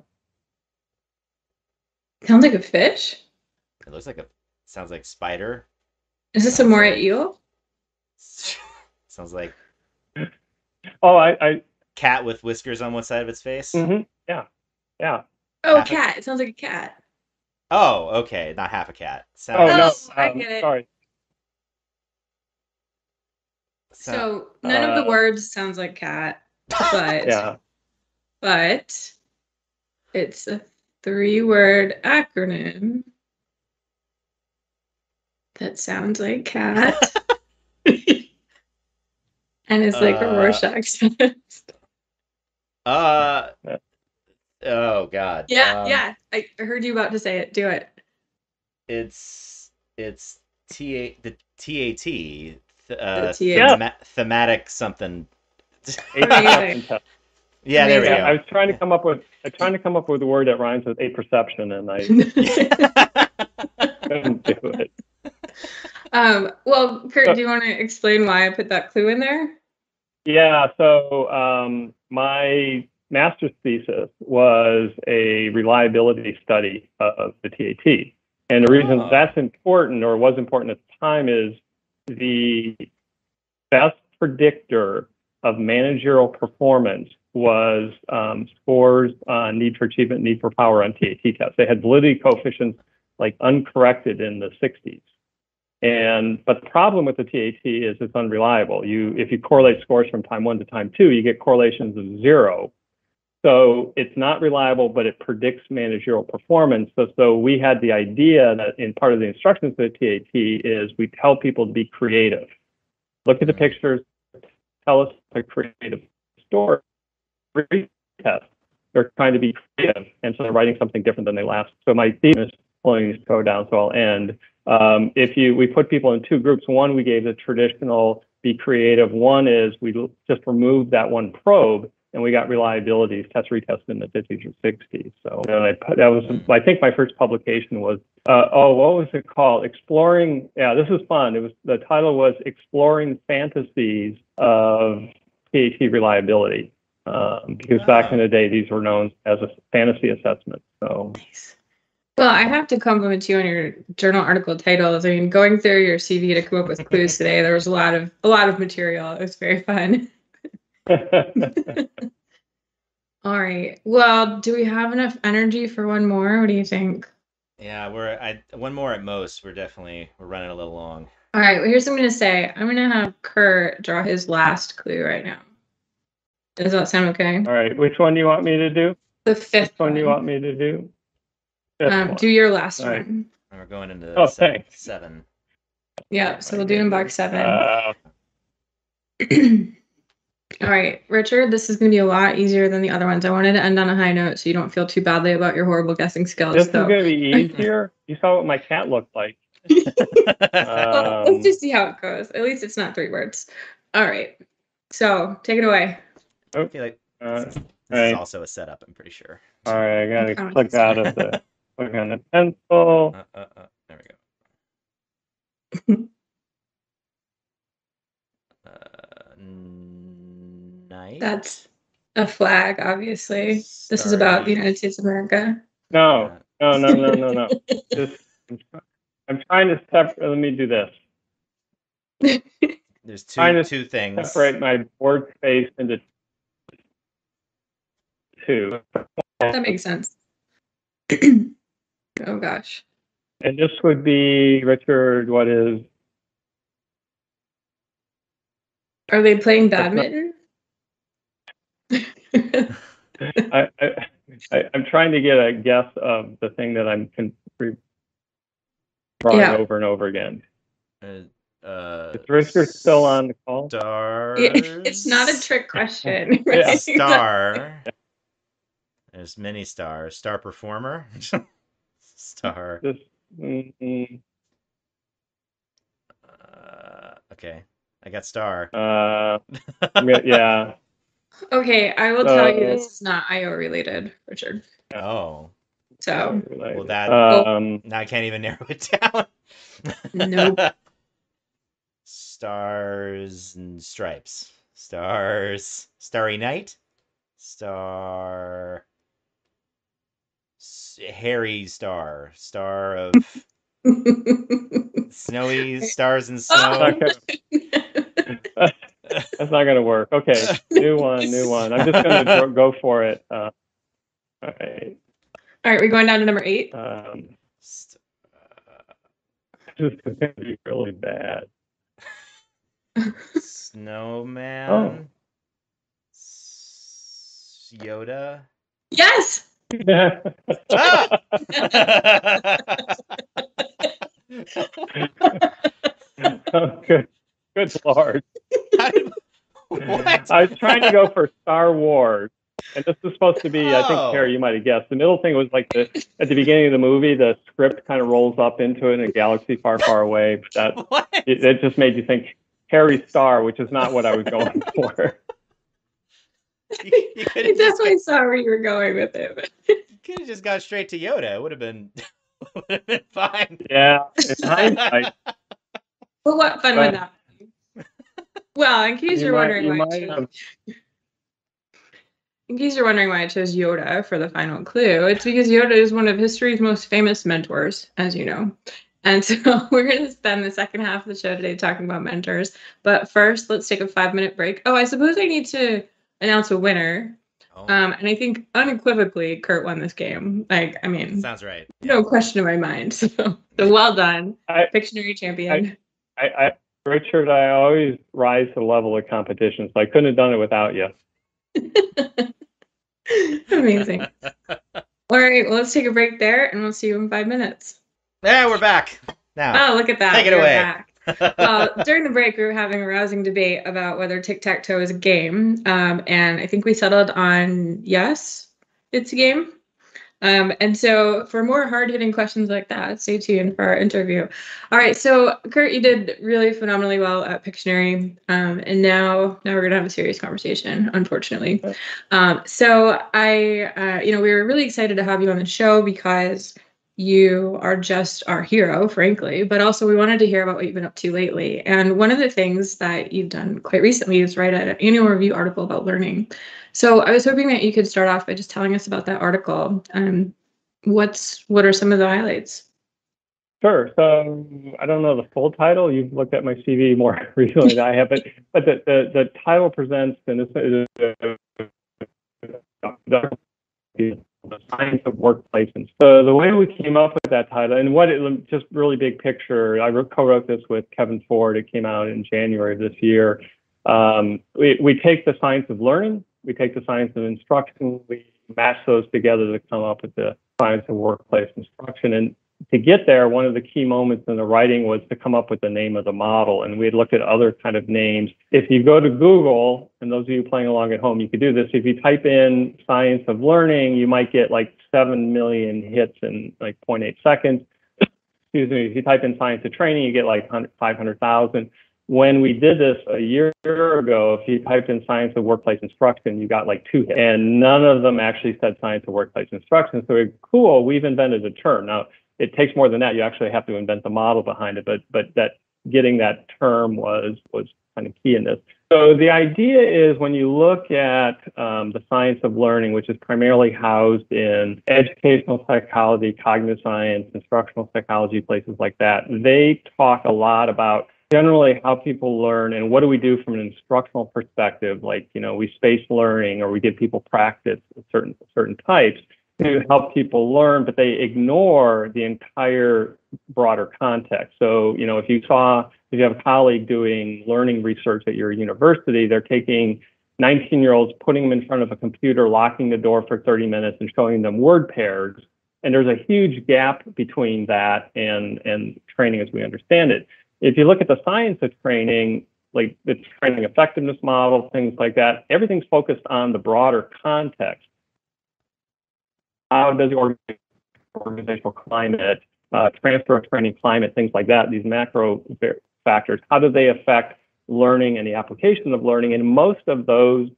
Speaker 3: Sounds like a fish.
Speaker 1: It looks like a. Sounds like spider.
Speaker 3: Is this a moray eel? <laughs>
Speaker 1: sounds like
Speaker 4: oh, I, I
Speaker 1: cat with whiskers on one side of its face.
Speaker 4: mhm, yeah, yeah.
Speaker 3: Oh,
Speaker 1: Half a-
Speaker 3: cat. It sounds like a cat.
Speaker 1: Oh, okay, not half a cat.
Speaker 4: Oh, no,
Speaker 3: I
Speaker 4: um,
Speaker 3: get it.
Speaker 4: sorry.
Speaker 1: sound-
Speaker 3: So none of the
Speaker 4: Uh,
Speaker 3: words sounds like cat, but
Speaker 4: Yeah,
Speaker 3: but it's a three-word acronym that sounds like cat. <laughs> and it's like a
Speaker 1: Uh,
Speaker 3: Rorschach test.
Speaker 1: Uh.
Speaker 4: Yeah.
Speaker 1: Oh God.
Speaker 3: yeah,
Speaker 1: Um,
Speaker 3: yeah. I heard you about to say it. Do it.
Speaker 1: It's it's T A the T A T. th- Uh,
Speaker 3: The TAT.
Speaker 1: thematic something.
Speaker 4: Eight <laughs>
Speaker 3: Amazing.
Speaker 1: yeah, there we
Speaker 3: Amazing.
Speaker 4: Yeah, I was trying to come up with I was trying to come up with a word that rhymes with a perception, and I <laughs> couldn't do it.
Speaker 3: um, well, Kurt,
Speaker 4: So-
Speaker 3: do you want to explain why I put that clue in there?
Speaker 4: Yeah, so um, my master's thesis was a reliability study of the TAT. And the reason
Speaker 1: Oh.
Speaker 4: that's important or was important at the time is the best predictor of managerial performance was um, scores on need for achievement, need for power on TAT tests. They had validity coefficients like uncorrected in the 60s. And but the problem with the TAT is it's unreliable. You if you correlate scores from time one to time two, you get correlations of zero. So it's not reliable, but it predicts managerial performance. So, so we had the idea that in part of the instructions for the TAT is we tell people to be creative. Look at the pictures, tell us a creative story. Test. They're trying to be creative, and so they're writing something different than they last. So my theme is pulling this code down, so I'll end. Um, if you, we put people in two groups. One, we gave the traditional be creative. One is we just removed that one probe and we got reliabilities, test retest in the 50s or 60s. So I that was, I think my first publication was, uh, oh, what was it called? Exploring, yeah, this was fun. It was, the title was Exploring Fantasies of TAT Reliability. Um, because back in the day, these were known as a fantasy assessment. So
Speaker 3: Nice. Well, I have to compliment you on your journal article titles. I mean, going through your CV to come up with clues today, there was a lot of a lot of material. It was very fun. <laughs> All right. Well, do we have enough energy for one more? What do you think?
Speaker 1: Yeah, we're I one more at most. We're definitely we're running a little long.
Speaker 3: All right. Well, here's what I'm going to say. I'm going to have Kurt draw his last clue right now. Does that sound okay?
Speaker 4: All right, which one do you want me to do?
Speaker 3: The fifth
Speaker 4: Which one do you want me to do?
Speaker 3: Um, do your last
Speaker 4: All right.
Speaker 3: one.
Speaker 1: And we're going into
Speaker 4: Oh,
Speaker 1: seven,
Speaker 4: thanks.
Speaker 1: seven.
Speaker 3: Yeah. So we'll do in box seven.
Speaker 4: Uh, <clears throat>
Speaker 3: All right, Richard, this is going to be a lot easier than the other ones. I wanted to end on a high note so you don't feel too badly about your horrible guessing skills.
Speaker 4: this is going to be <laughs> easier. You saw what my cat looked like. <laughs>
Speaker 3: Well,
Speaker 4: Um,
Speaker 3: let's just see how it goes. At least it's not three words. All right. So take it away.
Speaker 1: I feel like
Speaker 4: Uh,
Speaker 1: this, is, this
Speaker 4: right.
Speaker 1: is also a setup. I'm pretty sure.
Speaker 4: all right, I got to
Speaker 3: Promise.
Speaker 4: click out of the <laughs> click on the pencil.
Speaker 1: Uh, uh, uh, there we go. Night.
Speaker 3: That's a flag, obviously. This is about the United States of America.
Speaker 4: No, no, no, no, no, no. Just, <laughs> I'm, I'm trying to separate. Let me do this.
Speaker 1: There's two
Speaker 4: trying to
Speaker 1: two things.
Speaker 4: Separate my board space into two.
Speaker 3: That makes sense. <clears throat> oh gosh.
Speaker 4: And this would be Richard. What is?
Speaker 3: Are they playing badminton?
Speaker 4: I, I, I I'm trying to get a guess of the thing that I'm con- re- drawing
Speaker 3: Yeah.
Speaker 4: over and over again.
Speaker 1: Uh, uh,
Speaker 4: Is Richard still on the call?
Speaker 1: Stars.
Speaker 3: it's not a trick question. <laughs>
Speaker 4: Yeah.
Speaker 3: Right?
Speaker 1: Star. <laughs> There's many stars. Star performer. <laughs> Star.
Speaker 4: This,
Speaker 1: Uh, okay, I got star.
Speaker 4: uh, yeah, yeah.
Speaker 3: Okay, I will tell you this is not IO related, Richard.
Speaker 1: Oh,
Speaker 3: So
Speaker 1: well that
Speaker 4: Um,
Speaker 1: now I can't even <laughs> narrow it down.
Speaker 3: Nope. <laughs>
Speaker 1: Stars and stripes. Stars. Starry night. Star. S- Harry star. Star of <laughs> snowy stars and
Speaker 3: Oh.
Speaker 1: snow.
Speaker 4: not gonna- that's not going to work. Okay, <laughs> new one, new one. I'm just going to go for it. Uh, all right.
Speaker 3: All right, we're going down to number eight.
Speaker 4: Um, this is going to be really bad. <laughs>
Speaker 1: Snowman.
Speaker 4: Oh.
Speaker 1: Yoda.
Speaker 3: Yes.
Speaker 1: Ah! <laughs>
Speaker 4: oh, good, good lord.
Speaker 1: How did- what?
Speaker 4: I was trying to go for Star Wars, and this was supposed to be. I
Speaker 1: Oh.
Speaker 4: think Carrie, you might have guessed. The middle thing was like the at the beginning of the movie, the script kind of rolls up into it in a galaxy far, far away. That <laughs> it, it just made you think Harry Star, which is not what I was going <laughs> for. <laughs>
Speaker 1: You, you could
Speaker 3: I
Speaker 1: have just,
Speaker 3: definitely saw where you were going with it. but-
Speaker 1: could have just gone straight to Yoda. It would have been would have been fine.
Speaker 4: Yeah, in hindsight,
Speaker 3: But what fun
Speaker 4: But-
Speaker 3: would that be? Well, in case
Speaker 4: you
Speaker 3: you are
Speaker 4: might,
Speaker 3: wondering
Speaker 4: you
Speaker 3: why I chose, in case you're wondering why I chose Yoda for the final clue, it's because Yoda is one of history's most famous mentors, as you know. And so <laughs> we're going to spend the second half of the show today talking about mentors. But first, let's take a five minute break. Oh, I suppose I need to announce a winner.
Speaker 1: Oh,
Speaker 3: Um, and I think unequivocally, Kurt won this game. Like, I mean,
Speaker 1: sounds right.
Speaker 3: no question in my mind. <laughs> So, so well done,
Speaker 4: I-
Speaker 3: Pictionary champion.
Speaker 4: I, I, Richard, I always rise to the level of competition, so I couldn't have done it without you. <laughs>
Speaker 3: Amazing. All right, well, let's take a break there, and we'll see you in five minutes.
Speaker 1: Yeah, we're back now.
Speaker 3: Oh, look at that!
Speaker 1: Take it
Speaker 3: We're
Speaker 1: away.
Speaker 3: back. well, <laughs> during the break, we were having a rousing debate about whether tic tac toe is a game, um, and I think we settled on yes, it's a game. Um, and so, for more hard hitting questions like that, stay tuned for our interview. All right, so Kurt, you did really phenomenally well at Pictionary, um, and now now we're gonna have a serious conversation. Unfortunately, um, so I, uh, you know, we were really excited to have you on the show because you are just our hero, frankly, but also we wanted to hear about what you've been up to lately. And one of the things that you've done quite recently is write an annual review article about learning. So I was hoping that you could start off by just telling us about that article. Um, what's what are some of the highlights?
Speaker 4: Sure. So I don't know the full title. You've looked at my CV more <laughs> recently than I have, but but the the, the title presents and this is the, science of workplace. And so the way we came up with that title and what it just really big picture. I co-wrote this with Kevin Ford. It came out in January of this year. Um, we we take the science of learning, we take the science of instruction, we mash those together to come up with the science of workplace instruction. And to get there, one of the key moments in the writing was to come up with the name of the model. And we had looked at other kind of names. If you go to Google, and those of you playing along at home, you could do this. If you type in science of learning, you might get like 7 million hits in like 0.8 seconds. Excuse me. If you type in science of training, you get like 500,000. When we did this a year ago, if you typed in science of workplace instruction, you got like two hits. And none of them actually said science of workplace instruction. So cool, we've invented a term. Now, it takes more than that. You actually have to invent the model behind it, but but that getting that term was was kind of key in this. So the idea is when you look at um, the science of learning, which is primarily housed in educational psychology, cognitive science, instructional psychology, places like that, they talk a lot about generally how people learn and what do we do from an instructional perspective like you know we space learning or we give people practice certain certain types to help people learn but they ignore the entire broader context so you know if you saw if you have a colleague doing learning research at your university they're taking 19 year olds putting them in front of a computer locking the door for 30 minutes and showing them word pairs and there's a huge gap between that and and training as we understand it if you look at the science of training, like the training effectiveness model, things like that, everything's focused on the broader context. How does the organizational climate, uh, transfer of training climate, things like that, these macro factors, how do they affect learning and the application of learning? And most of those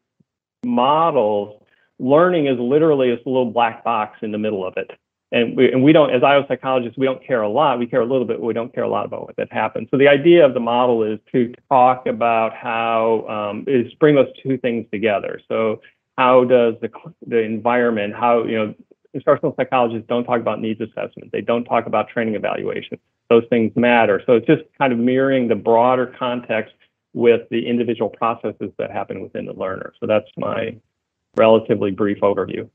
Speaker 4: models, learning is literally this little black box in the middle of it and we, and we don't, as IO psychologists, we don't care a lot. We care a little bit, but we don't care a lot about what that happens. So the idea of the model is to talk about how um, is bring those two things together. So how does the the environment, how you know, instructional psychologists don't talk about needs assessment. They don't talk about training evaluation. Those things matter. So it's just kind of mirroring the broader context with the individual processes that happen within the learner. So that's my relatively brief overview.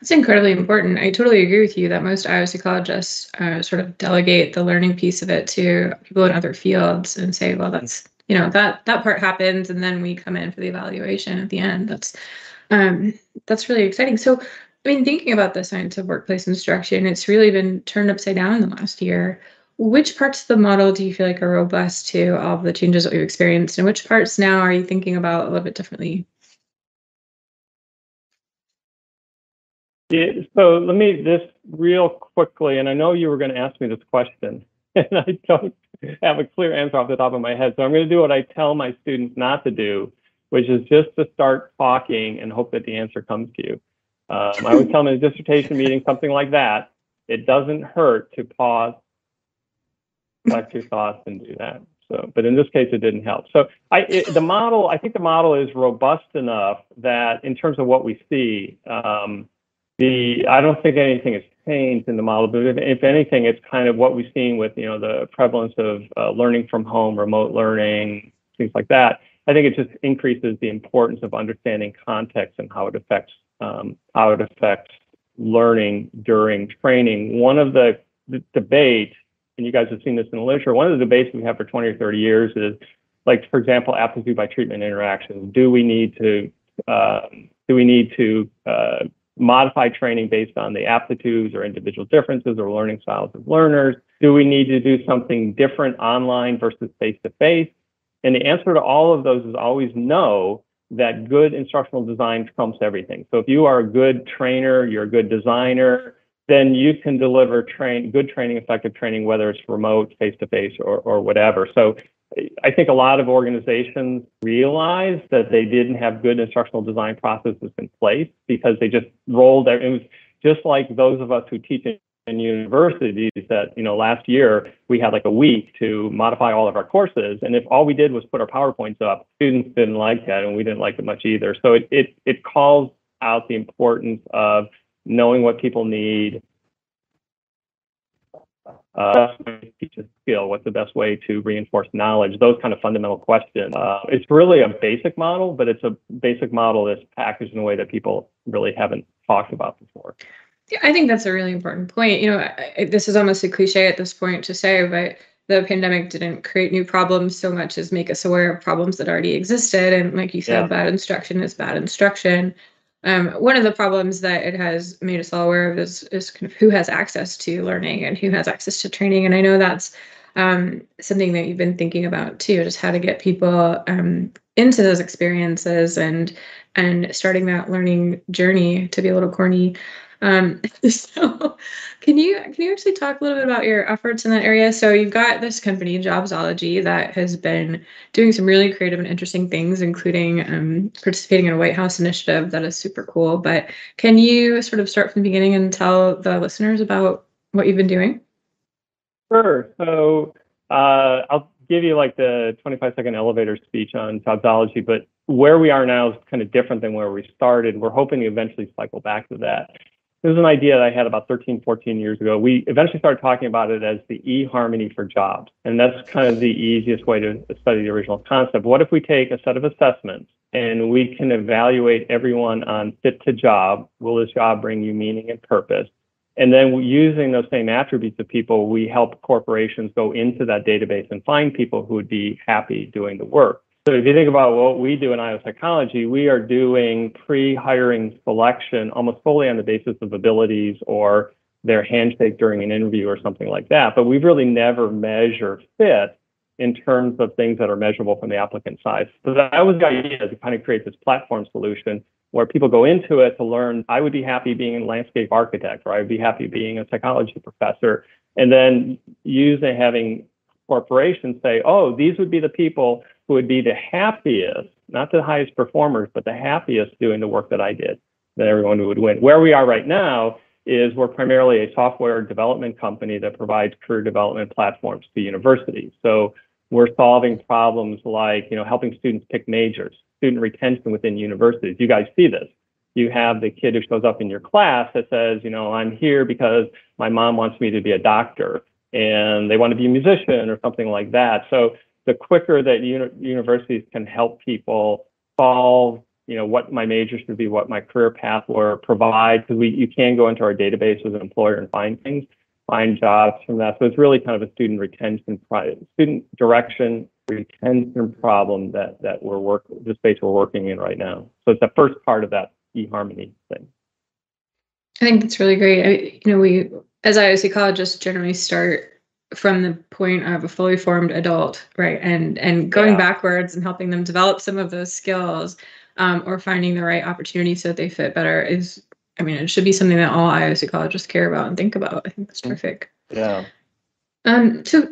Speaker 3: That's incredibly important. I totally agree with you that most IO psychologists uh, sort of delegate the learning piece of it to people in other fields and say, well, that's you know that that part happens, and then we come in for the evaluation at the end. That's um, that's really exciting. So, I mean, thinking about the science of workplace instruction, it's really been turned upside down in the last year. Which parts of the model do you feel like are robust to all the changes that we've experienced, and which parts now are you thinking about a little bit differently?
Speaker 4: Yeah, so let me just real quickly, and I know you were going to ask me this question, <laughs> and I don't have a clear answer off the top of my head. So I'm going to do what I tell my students not to do, which is just to start talking and hope that the answer comes to you. Um, I would tell them in a dissertation meeting, something like that. It doesn't hurt to pause, collect your thoughts, and do that. So, but in this case, it didn't help. So, I it, the model, I think the model is robust enough that in terms of what we see. Um, the I don't think anything has changed in the model, but if, if anything, it's kind of what we've seen with you know the prevalence of uh, learning from home, remote learning, things like that. I think it just increases the importance of understanding context and how it affects um, how it affects learning during training. One of the, the debate, and you guys have seen this in the literature, one of the debates we have for 20 or 30 years is like, for example, aptitude by treatment interactions. Do we need to uh, do we need to uh, modify training based on the aptitudes or individual differences or learning styles of learners? Do we need to do something different online versus face to face? And the answer to all of those is always no, that good instructional design trumps everything. So if you are a good trainer, you're a good designer, then you can deliver train good training, effective training, whether it's remote, face to face, or or whatever. So I think a lot of organizations realized that they didn't have good instructional design processes in place because they just rolled. their, It was just like those of us who teach in universities that you know last year we had like a week to modify all of our courses and if all we did was put our powerpoints up students didn't like that and we didn't like it much either so it it, it calls out the importance of knowing what people need uh, teach a skill? What's the best way to reinforce knowledge? Those kind of fundamental questions. Uh, it's really a basic model, but it's a basic model that's packaged in a way that people really haven't talked about before.
Speaker 3: Yeah, I think that's a really important point. You know, I, this is almost a cliche at this point to say, but the pandemic didn't create new problems so much as make us aware of problems that already existed. And like you said, yeah. bad instruction is bad instruction. Um, one of the problems that it has made us all aware of is, is kind of who has access to learning and who has access to training. And I know that's um, something that you've been thinking about too, just how to get people um, into those experiences and and starting that learning journey to be a little corny. Um, <laughs> so can you can you actually talk a little bit about your efforts in that area? So you've got this company, Jobsology, that has been doing some really creative and interesting things, including um, participating in a White House initiative that is super cool. But can you sort of start from the beginning and tell the listeners about what you've been doing?
Speaker 4: Sure. So uh, I'll give you like the 25 second elevator speech on Jobsology, but where we are now is kind of different than where we started. We're hoping to eventually cycle back to that this is an idea that I had about 13, 14 years ago. We eventually started talking about it as the eHarmony for jobs. And that's kind of the easiest way to study the original concept. What if we take a set of assessments and we can evaluate everyone on fit to job? Will this job bring you meaning and purpose? And then using those same attributes of people, we help corporations go into that database and find people who would be happy doing the work. So if you think about what we do in IO psychology, we are doing pre-hiring selection almost fully on the basis of abilities or their handshake during an interview or something like that. But we've really never measured fit in terms of things that are measurable from the applicant side. So that was the idea to kind of create this platform solution where people go into it to learn, I would be happy being a landscape architect, or I would be happy being a psychology professor. And then using having corporations say, oh, these would be the people who would be the happiest, not the highest performers, but the happiest doing the work that I did, that everyone would win. Where we are right now is we're primarily a software development company that provides career development platforms to universities. So we're solving problems like, you know, helping students pick majors, student retention within universities. You guys see this. You have the kid who shows up in your class that says, you know, I'm here because my mom wants me to be a doctor and they want to be a musician or something like that. So the quicker that uni- universities can help people solve, you know, what my major should be, what my career path or provide, because we you can go into our database as an employer and find things, find jobs from that. So it's really kind of a student retention, student direction retention problem that that we're working the space we're working in right now. So it's the first part of that eHarmony thing.
Speaker 3: I think that's really great. I, you know, we as IO psychologists generally start from the point of a fully formed adult, right? And and going yeah. backwards and helping them develop some of those skills um, or finding the right opportunity so that they fit better is, I mean, it should be something that all IO psychologists care about and think about. I think that's mm. terrific.
Speaker 4: Yeah.
Speaker 3: Um, so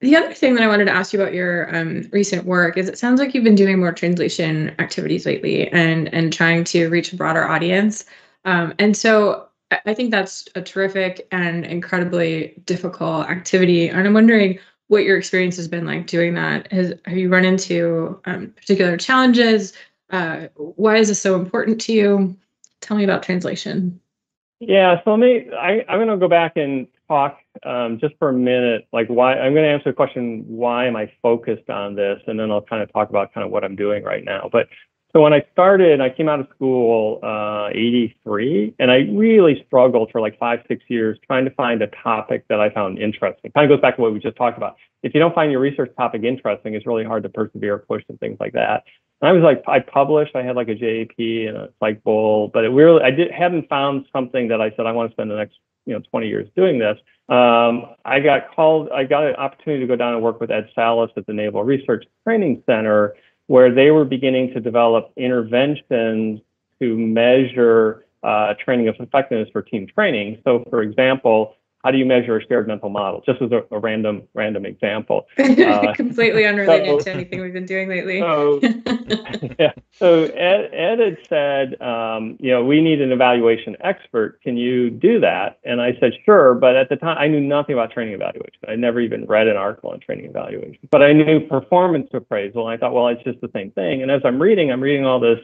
Speaker 3: the other thing that I wanted to ask you about your um, recent work is it sounds like you've been doing more translation activities lately and and trying to reach a broader audience. Um, and so I think that's a terrific and incredibly difficult activity. And I'm wondering what your experience has been like doing that. Has have you run into um, particular challenges? Uh, why is this so important to you? Tell me about translation.
Speaker 4: Yeah, so let me. I, I'm going to go back and talk um, just for a minute. Like why I'm going to answer the question: Why am I focused on this? And then I'll kind of talk about kind of what I'm doing right now. But so when I started, I came out of school uh, 83, and I really struggled for like five, six years trying to find a topic that I found interesting. Kind of goes back to what we just talked about. If you don't find your research topic interesting, it's really hard to persevere, push, and things like that. And I was like, I published, I had like a JAP and a Psych Bull, but it really, I did hadn't found something that I said I want to spend the next, you know, 20 years doing this. Um, I got called, I got an opportunity to go down and work with Ed Salas at the Naval Research Training Center where they were beginning to develop interventions to measure uh, training effectiveness for team training. So, for example, how do you measure a shared mental model? Just as a, a random random example. <laughs>
Speaker 3: Uh, Completely unrelated so, to anything we've been doing lately.
Speaker 4: so, <laughs> yeah. So Ed, Ed had said, um, you know, we need an evaluation expert. Can you do that? And I said, sure. But at the time, I knew nothing about training evaluation. I never even read an article on training evaluation. But I knew performance appraisal. And I thought, well, it's just the same thing. And as I'm reading, I'm reading all this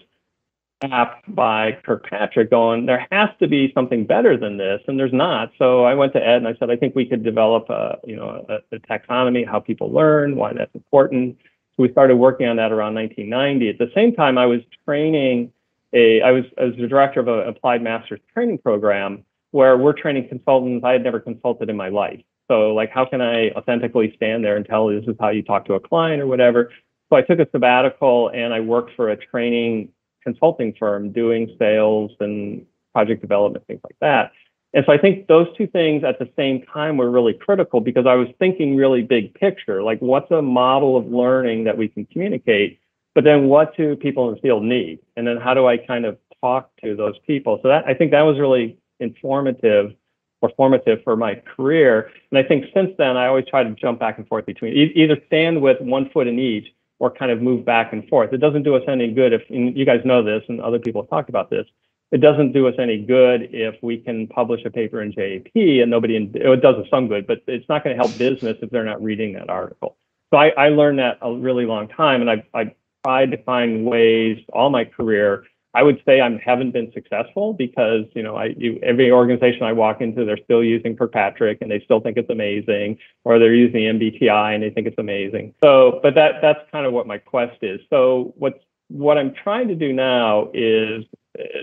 Speaker 4: app by Kirkpatrick going, there has to be something better than this, and there's not. So I went to Ed and I said, I think we could develop a, you know, a, a taxonomy, how people learn, why that's important. So we started working on that around 1990. At the same time, I was training a, I was, I was the director of an applied master's training program where we're training consultants I had never consulted in my life. So like, how can I authentically stand there and tell this is how you talk to a client or whatever? So I took a sabbatical and I worked for a training consulting firm doing sales and project development, things like that. And so I think those two things at the same time were really critical because I was thinking really big picture, like what's a model of learning that we can communicate, but then what do people in the field need? And then how do I kind of talk to those people? So that I think that was really informative or formative for my career. And I think since then, I always try to jump back and forth between either stand with one foot in each or kind of move back and forth. It doesn't do us any good if you guys know this and other people have talked about this. It doesn't do us any good if we can publish a paper in JAP and nobody, in, oh, it does us some good, but it's not going to help business if they're not reading that article. So I, I learned that a really long time and I, I tried to find ways all my career I would say I haven't been successful because you know I you, every organization I walk into they're still using Kirkpatrick and they still think it's amazing, or they're using MBTI and they think it's amazing. So, but that that's kind of what my quest is. So what's what I'm trying to do now is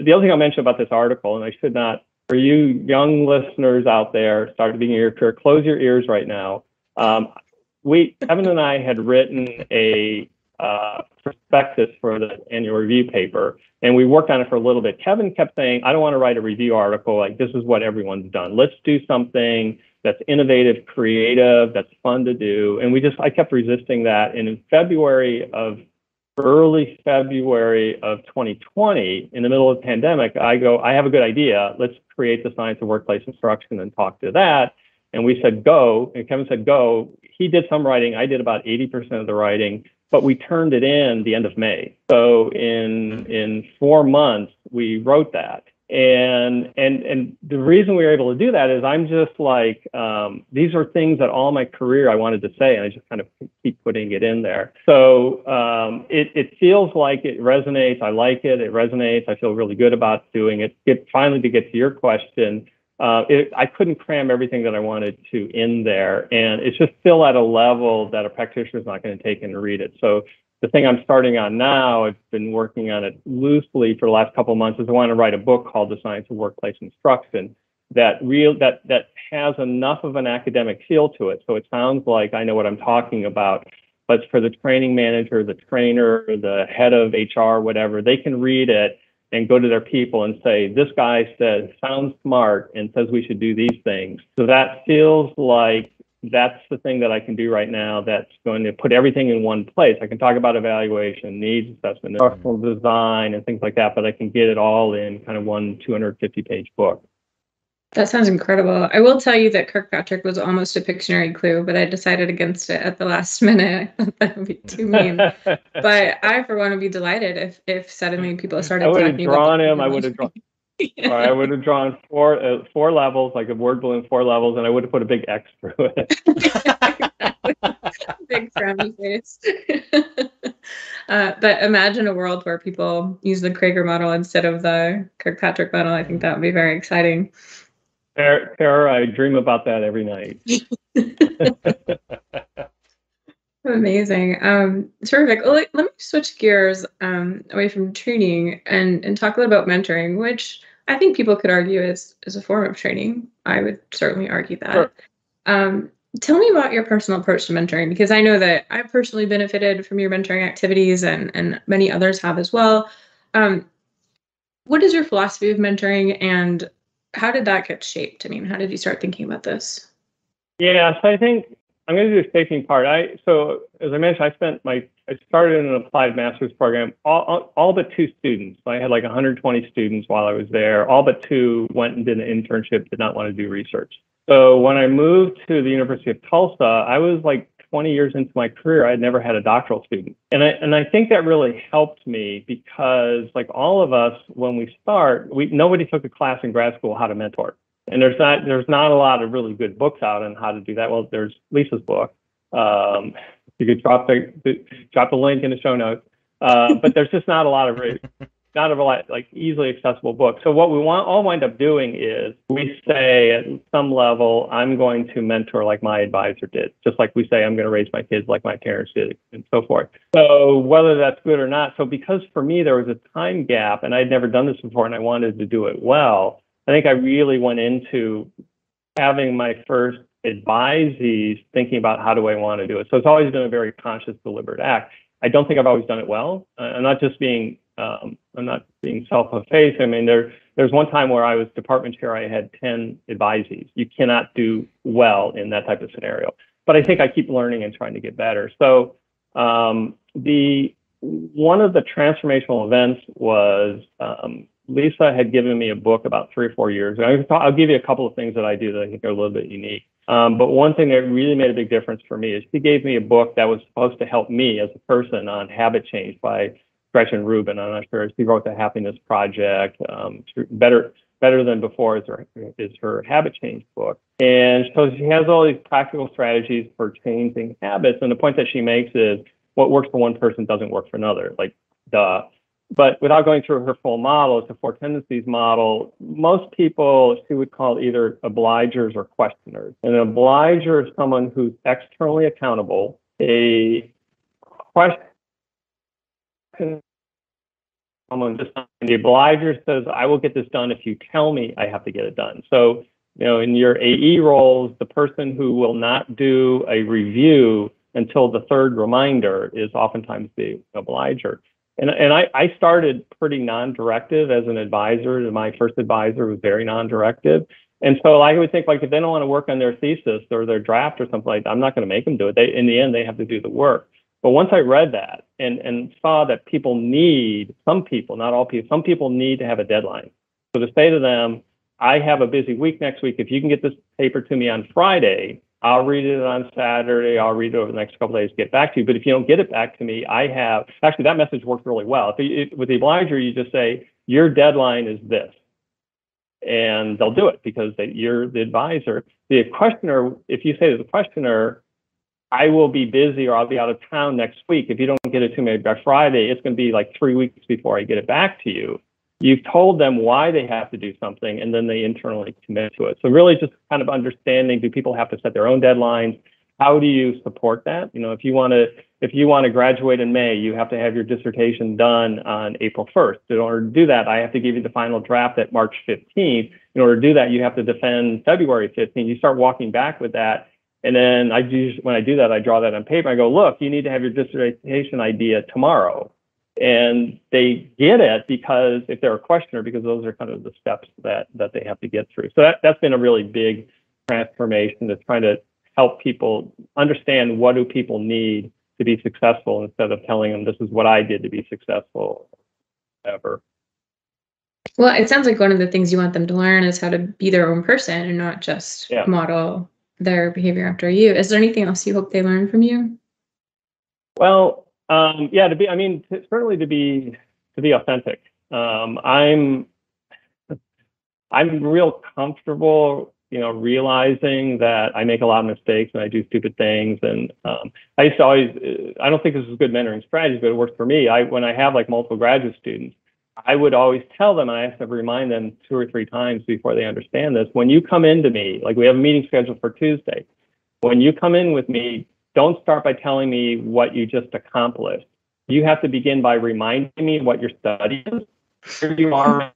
Speaker 4: the other thing I'll mention about this article, and I should not for you young listeners out there, start to begin your career, close your ears right now. Um, we Kevin and I had written a uh, prospectus for the annual review paper, and we worked on it for a little bit. Kevin kept saying, "I don't want to write a review article like this is what everyone's done. Let's do something that's innovative, creative, that's fun to do." And we just I kept resisting that. And in February of early February of 2020, in the middle of the pandemic, I go, I have a good idea. Let's create the science of workplace instruction and talk to that. And we said, go. And Kevin said, go. He did some writing. I did about 80% of the writing but we turned it in the end of May. So in in four months, we wrote that. And and and the reason we were able to do that is I'm just like um, these are things that all my career I wanted to say, and I just kind of keep putting it in there. So um, it it feels like it resonates. I like it. It resonates. I feel really good about doing it. Get finally to get to your question uh, it, I couldn't cram everything that I wanted to in there, and it's just still at a level that a practitioner is not going to take and read it. So the thing I'm starting on now, I've been working on it loosely for the last couple of months, is I want to write a book called The Science of Workplace Instruction that real that that has enough of an academic feel to it. So it sounds like I know what I'm talking about, but for the training manager, the trainer, the head of HR, whatever, they can read it and go to their people and say, this guy says, sounds smart and says we should do these things. So that feels like that's the thing that I can do right now that's going to put everything in one place. I can talk about evaluation, needs assessment, instructional design, and things like that, but I can get it all in kind of one 250 page book.
Speaker 3: That sounds incredible. I will tell you that Kirkpatrick was almost a Pictionary clue, but I decided against it at the last <laughs> minute. that would be too mean. <laughs> but I, for one, would be delighted if if suddenly people started.
Speaker 4: I would have drawn <laughs> him. I would have drawn. yeah. I would have drawn four uh, four levels, like a word balloon, four levels, and I would have put a big X through it.
Speaker 3: big frowny face. uh, but imagine a world where people use the Kraiger model instead of the Kirkpatrick model. I think that would be very exciting.
Speaker 4: Tara, I dream about that every night. <laughs>
Speaker 3: Amazing. Um, terrific. Well, let, let, me switch gears um, away from training and, and talk a little about mentoring, which I think people could argue is, is a form of training. I would certainly argue that. Sure. Um, tell me about your personal approach to mentoring, because I know that I've personally benefited from your mentoring activities and, and many others have as well. Um, what is your philosophy of mentoring and how did that get shaped? I mean, how did you start thinking about this?
Speaker 4: Yeah, so I think I'm going to do the shaping part. I so as I mentioned, I spent my I started in an applied master's program. All, all, all but two students. So I had like 120 students while I was there. All but two went and did an internship. Did not want to do research. So when I moved to the University of Tulsa, I was like 20 years into my career, I had never had a doctoral student. And I, and I think that really helped me because like all of us, when we start, we, nobody took a class in grad school how to mentor. And there's not, there's not a lot of really good books out on how to do that. Well, there's Lisa's book. Um, you could drop the, drop the link in the show notes. Uh, but there's just not a lot of really not a lot like easily accessible book. So what we want all wind up doing is we say at some level, I'm going to mentor like my advisor did, just like we say I'm going to raise my kids like my parents did, and so forth. So whether that's good or not, so because for me there was a time gap and I'd never done this before and I wanted to do it well, I think I really went into having my first advisees thinking about how do I want to do it. So it's always been a very conscious, deliberate act. I don't think I've always done it well. I'm not just being um, I'm not being self-effacing. I mean, there there's one time where I was department chair. I had 10 advisees. You cannot do well in that type of scenario. But I think I keep learning and trying to get better. So um, the one of the transformational events was um, Lisa had given me a book about three or four years ago. I'll give you a couple of things that I do that I think are a little bit unique. Um, but one thing that really made a big difference for me is she gave me a book that was supposed to help me as a person on habit change by Gretchen Rubin. I'm not sure. She wrote the Happiness Project. Um, better better than before is her is her habit change book, and so she has all these practical strategies for changing habits. And the point that she makes is what works for one person doesn't work for another. Like the but without going through her full model, it's a four tendencies model. Most people she would call either obligers or questioners. An obliger is someone who's externally accountable. A question someone just the obliger says, I will get this done if you tell me I have to get it done. So, you know, in your AE roles, the person who will not do a review until the third reminder is oftentimes the obliger. And, and I, I started pretty non-directive as an advisor. My first advisor was very non-directive. And so I would think like if they don't want to work on their thesis or their draft or something like that, I'm not going to make them do it. They in the end they have to do the work. But once I read that and, and saw that people need, some people, not all people, some people need to have a deadline. So to say to them, I have a busy week next week. If you can get this paper to me on Friday, I'll read it on Saturday. I'll read it over the next couple days, get back to you. But if you don't get it back to me, I have actually that message worked really well. If you, with the obliger, you just say your deadline is this, and they'll do it because they, you're the advisor. The questioner, if you say to the questioner, I will be busy or I'll be out of town next week. If you don't get it to me by Friday, it's going to be like three weeks before I get it back to you. You've told them why they have to do something and then they internally commit to it. So really just kind of understanding, do people have to set their own deadlines? How do you support that? You know, if you want to, if you want to graduate in May, you have to have your dissertation done on April 1st. In order to do that, I have to give you the final draft at March 15th. In order to do that, you have to defend February 15th. You start walking back with that and then I do when I do that, I draw that on paper. I go, look, you need to have your dissertation idea tomorrow. And they get it because if they're a questioner, because those are kind of the steps that that they have to get through. So that, that's been a really big transformation to trying to help people understand what do people need to be successful instead of telling them this is what I did to be successful ever.
Speaker 3: Well, it sounds like one of the things you want them to learn is how to be their own person and not just yeah. model their behavior after you. Is there anything else you hope they learn from you?
Speaker 4: Well, um, yeah, to be, I mean, to, certainly to be to be authentic. Um, I'm I'm real comfortable, you know, realizing that I make a lot of mistakes and I do stupid things. And um, I used to always, I don't think this is good mentoring strategy, but it works for me. I when I have like multiple graduate students, I would always tell them, and I have to remind them two or three times before they understand this. When you come into me, like we have a meeting scheduled for Tuesday, when you come in with me, don't start by telling me what you just accomplished. You have to begin by reminding me what your study is, where you are,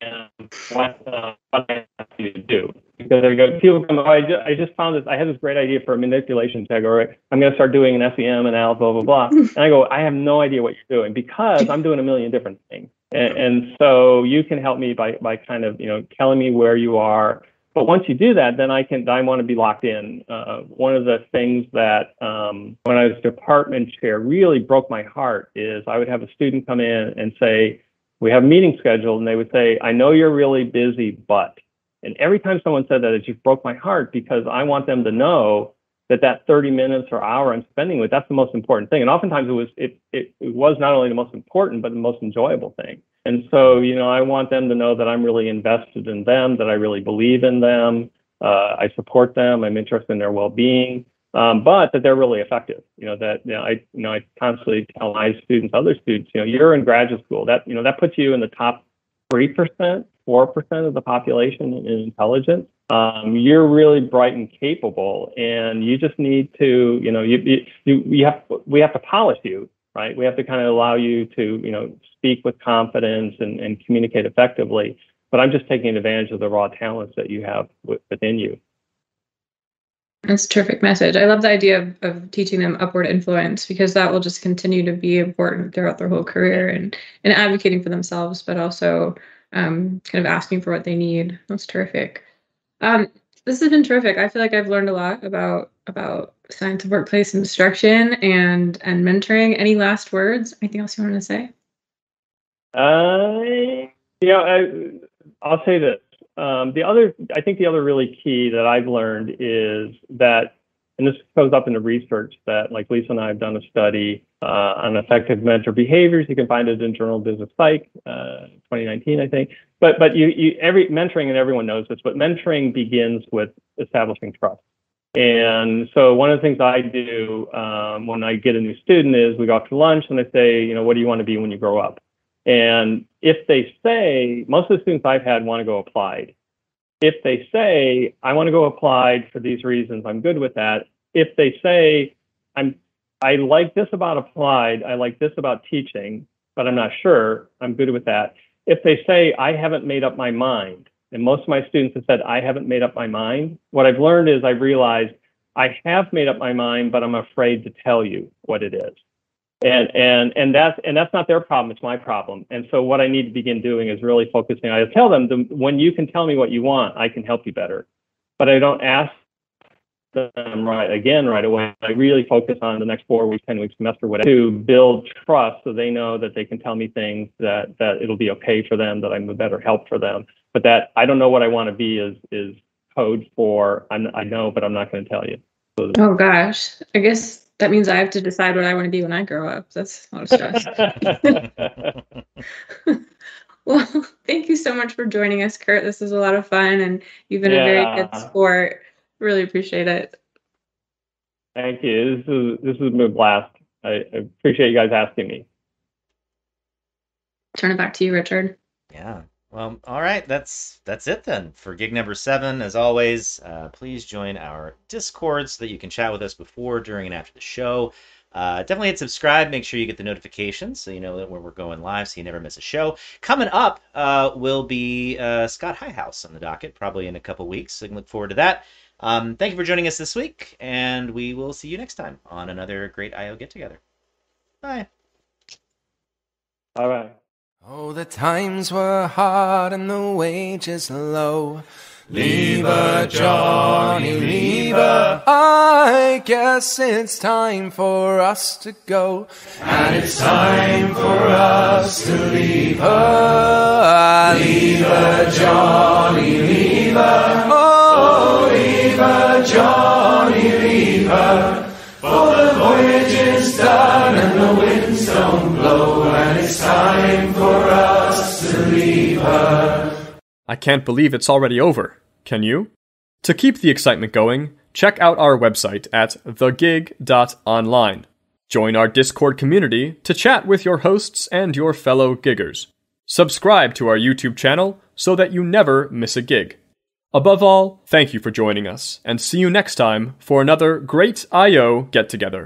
Speaker 4: and what, uh, what I have to do. Because I go, people come, oh, I, just, I just found this, I had this great idea for a manipulation tag, or I'm going to start doing an SEM and Al, blah, blah, blah. <laughs> and I go, I have no idea what you're doing because I'm doing a million different things. And, and so you can help me by, by kind of, you know, telling me where you are. But once you do that, then I can, I want to be locked in. Uh, one of the things that um, when I was department chair really broke my heart is I would have a student come in and say, we have a meeting scheduled, and they would say, I know you're really busy, but. And every time someone said that, it just broke my heart because I want them to know that that 30 minutes or hour I'm spending with, that's the most important thing. And oftentimes it was it, it, it was not only the most important, but the most enjoyable thing. And so, you know, I want them to know that I'm really invested in them, that I really believe in them, uh, I support them, I'm interested in their well-being, um, but that they're really effective. You know, that you know, I you know I constantly tell my students, other students, you know, you're in graduate school. That you know that puts you in the top three percent, four percent of the population in intelligence um, you're really bright and capable, and you just need to, you know, you, you, you have, we have to polish you, right? We have to kind of allow you to, you know, speak with confidence and, and communicate effectively. But I'm just taking advantage of the raw talents that you have within you.
Speaker 3: That's a terrific message. I love the idea of, of teaching them upward influence because that will just continue to be important throughout their whole career and, and advocating for themselves, but also um, kind of asking for what they need. That's terrific. Um, this has been terrific. I feel like I've learned a lot about about science of workplace instruction and and mentoring. Any last words? Anything else you want to say?
Speaker 4: Uh, yeah, I, I'll say this. Um, the other, I think the other really key that I've learned is that and this goes up in the research that like Lisa and I have done a study uh, on effective mentor behaviors. You can find it in Journal of Business Psych, uh, 2019, I think. But but you, you every mentoring and everyone knows this, but mentoring begins with establishing trust. And so one of the things I do um, when I get a new student is we go out to lunch and I say, you know, what do you want to be when you grow up? And if they say, most of the students I've had want to go applied. If they say, I want to go applied for these reasons, I'm good with that. If they say, I'm, I like this about applied, I like this about teaching, but I'm not sure, I'm good with that. If they say, I haven't made up my mind, and most of my students have said, I haven't made up my mind, what I've learned is I've realized I have made up my mind, but I'm afraid to tell you what it is. And and and that's and that's not their problem it's my problem. And so what i need to begin doing is really focusing i tell them the, when you can tell me what you want i can help you better. But i don't ask them right again right away i really focus on the next four weeks ten weeks semester whatever to build trust so they know that they can tell me things that that it'll be okay for them that i'm a better help for them but that i don't know what i want to be is is code for I'm, i know but i'm not going to tell you
Speaker 3: so, oh gosh i guess that means I have to decide what I want to be when I grow up. That's a lot of stress. <laughs> well, thank you so much for joining us, Kurt. This is a lot of fun, and you've been yeah. a very good sport. Really appreciate it.
Speaker 4: Thank you. This is this has been a blast. I, I appreciate you guys asking me.
Speaker 3: Turn it back to you, Richard.
Speaker 1: Yeah. Well, all right, that's that's it then for gig number seven. As always, uh, please join our Discord so that you can chat with us before, during, and after the show. Uh, definitely hit subscribe. Make sure you get the notifications so you know that when we're going live, so you never miss a show. Coming up uh, will be uh, Scott Highhouse on the docket, probably in a couple weeks. So you can look forward to that. Um, thank you for joining us this week, and we will see you next time on another great IO get together. Bye.
Speaker 4: All right.
Speaker 5: Oh, the times were hard and the wages low. Lever, Johnny, lever. I guess it's time for us to go. And it's time for us to leave her. Lever, Johnny, lever. Oh, lever, Johnny. For the voyage is done and the winds don't blow, and it's time for us to leave her.
Speaker 2: I can't believe it's already over. Can you? To keep the excitement going, check out our website at thegig.online. Join our Discord community to chat with your hosts and your fellow giggers. Subscribe to our YouTube channel so that you never miss a gig. Above all, thank you for joining us, and see you next time for another great I.O. get together.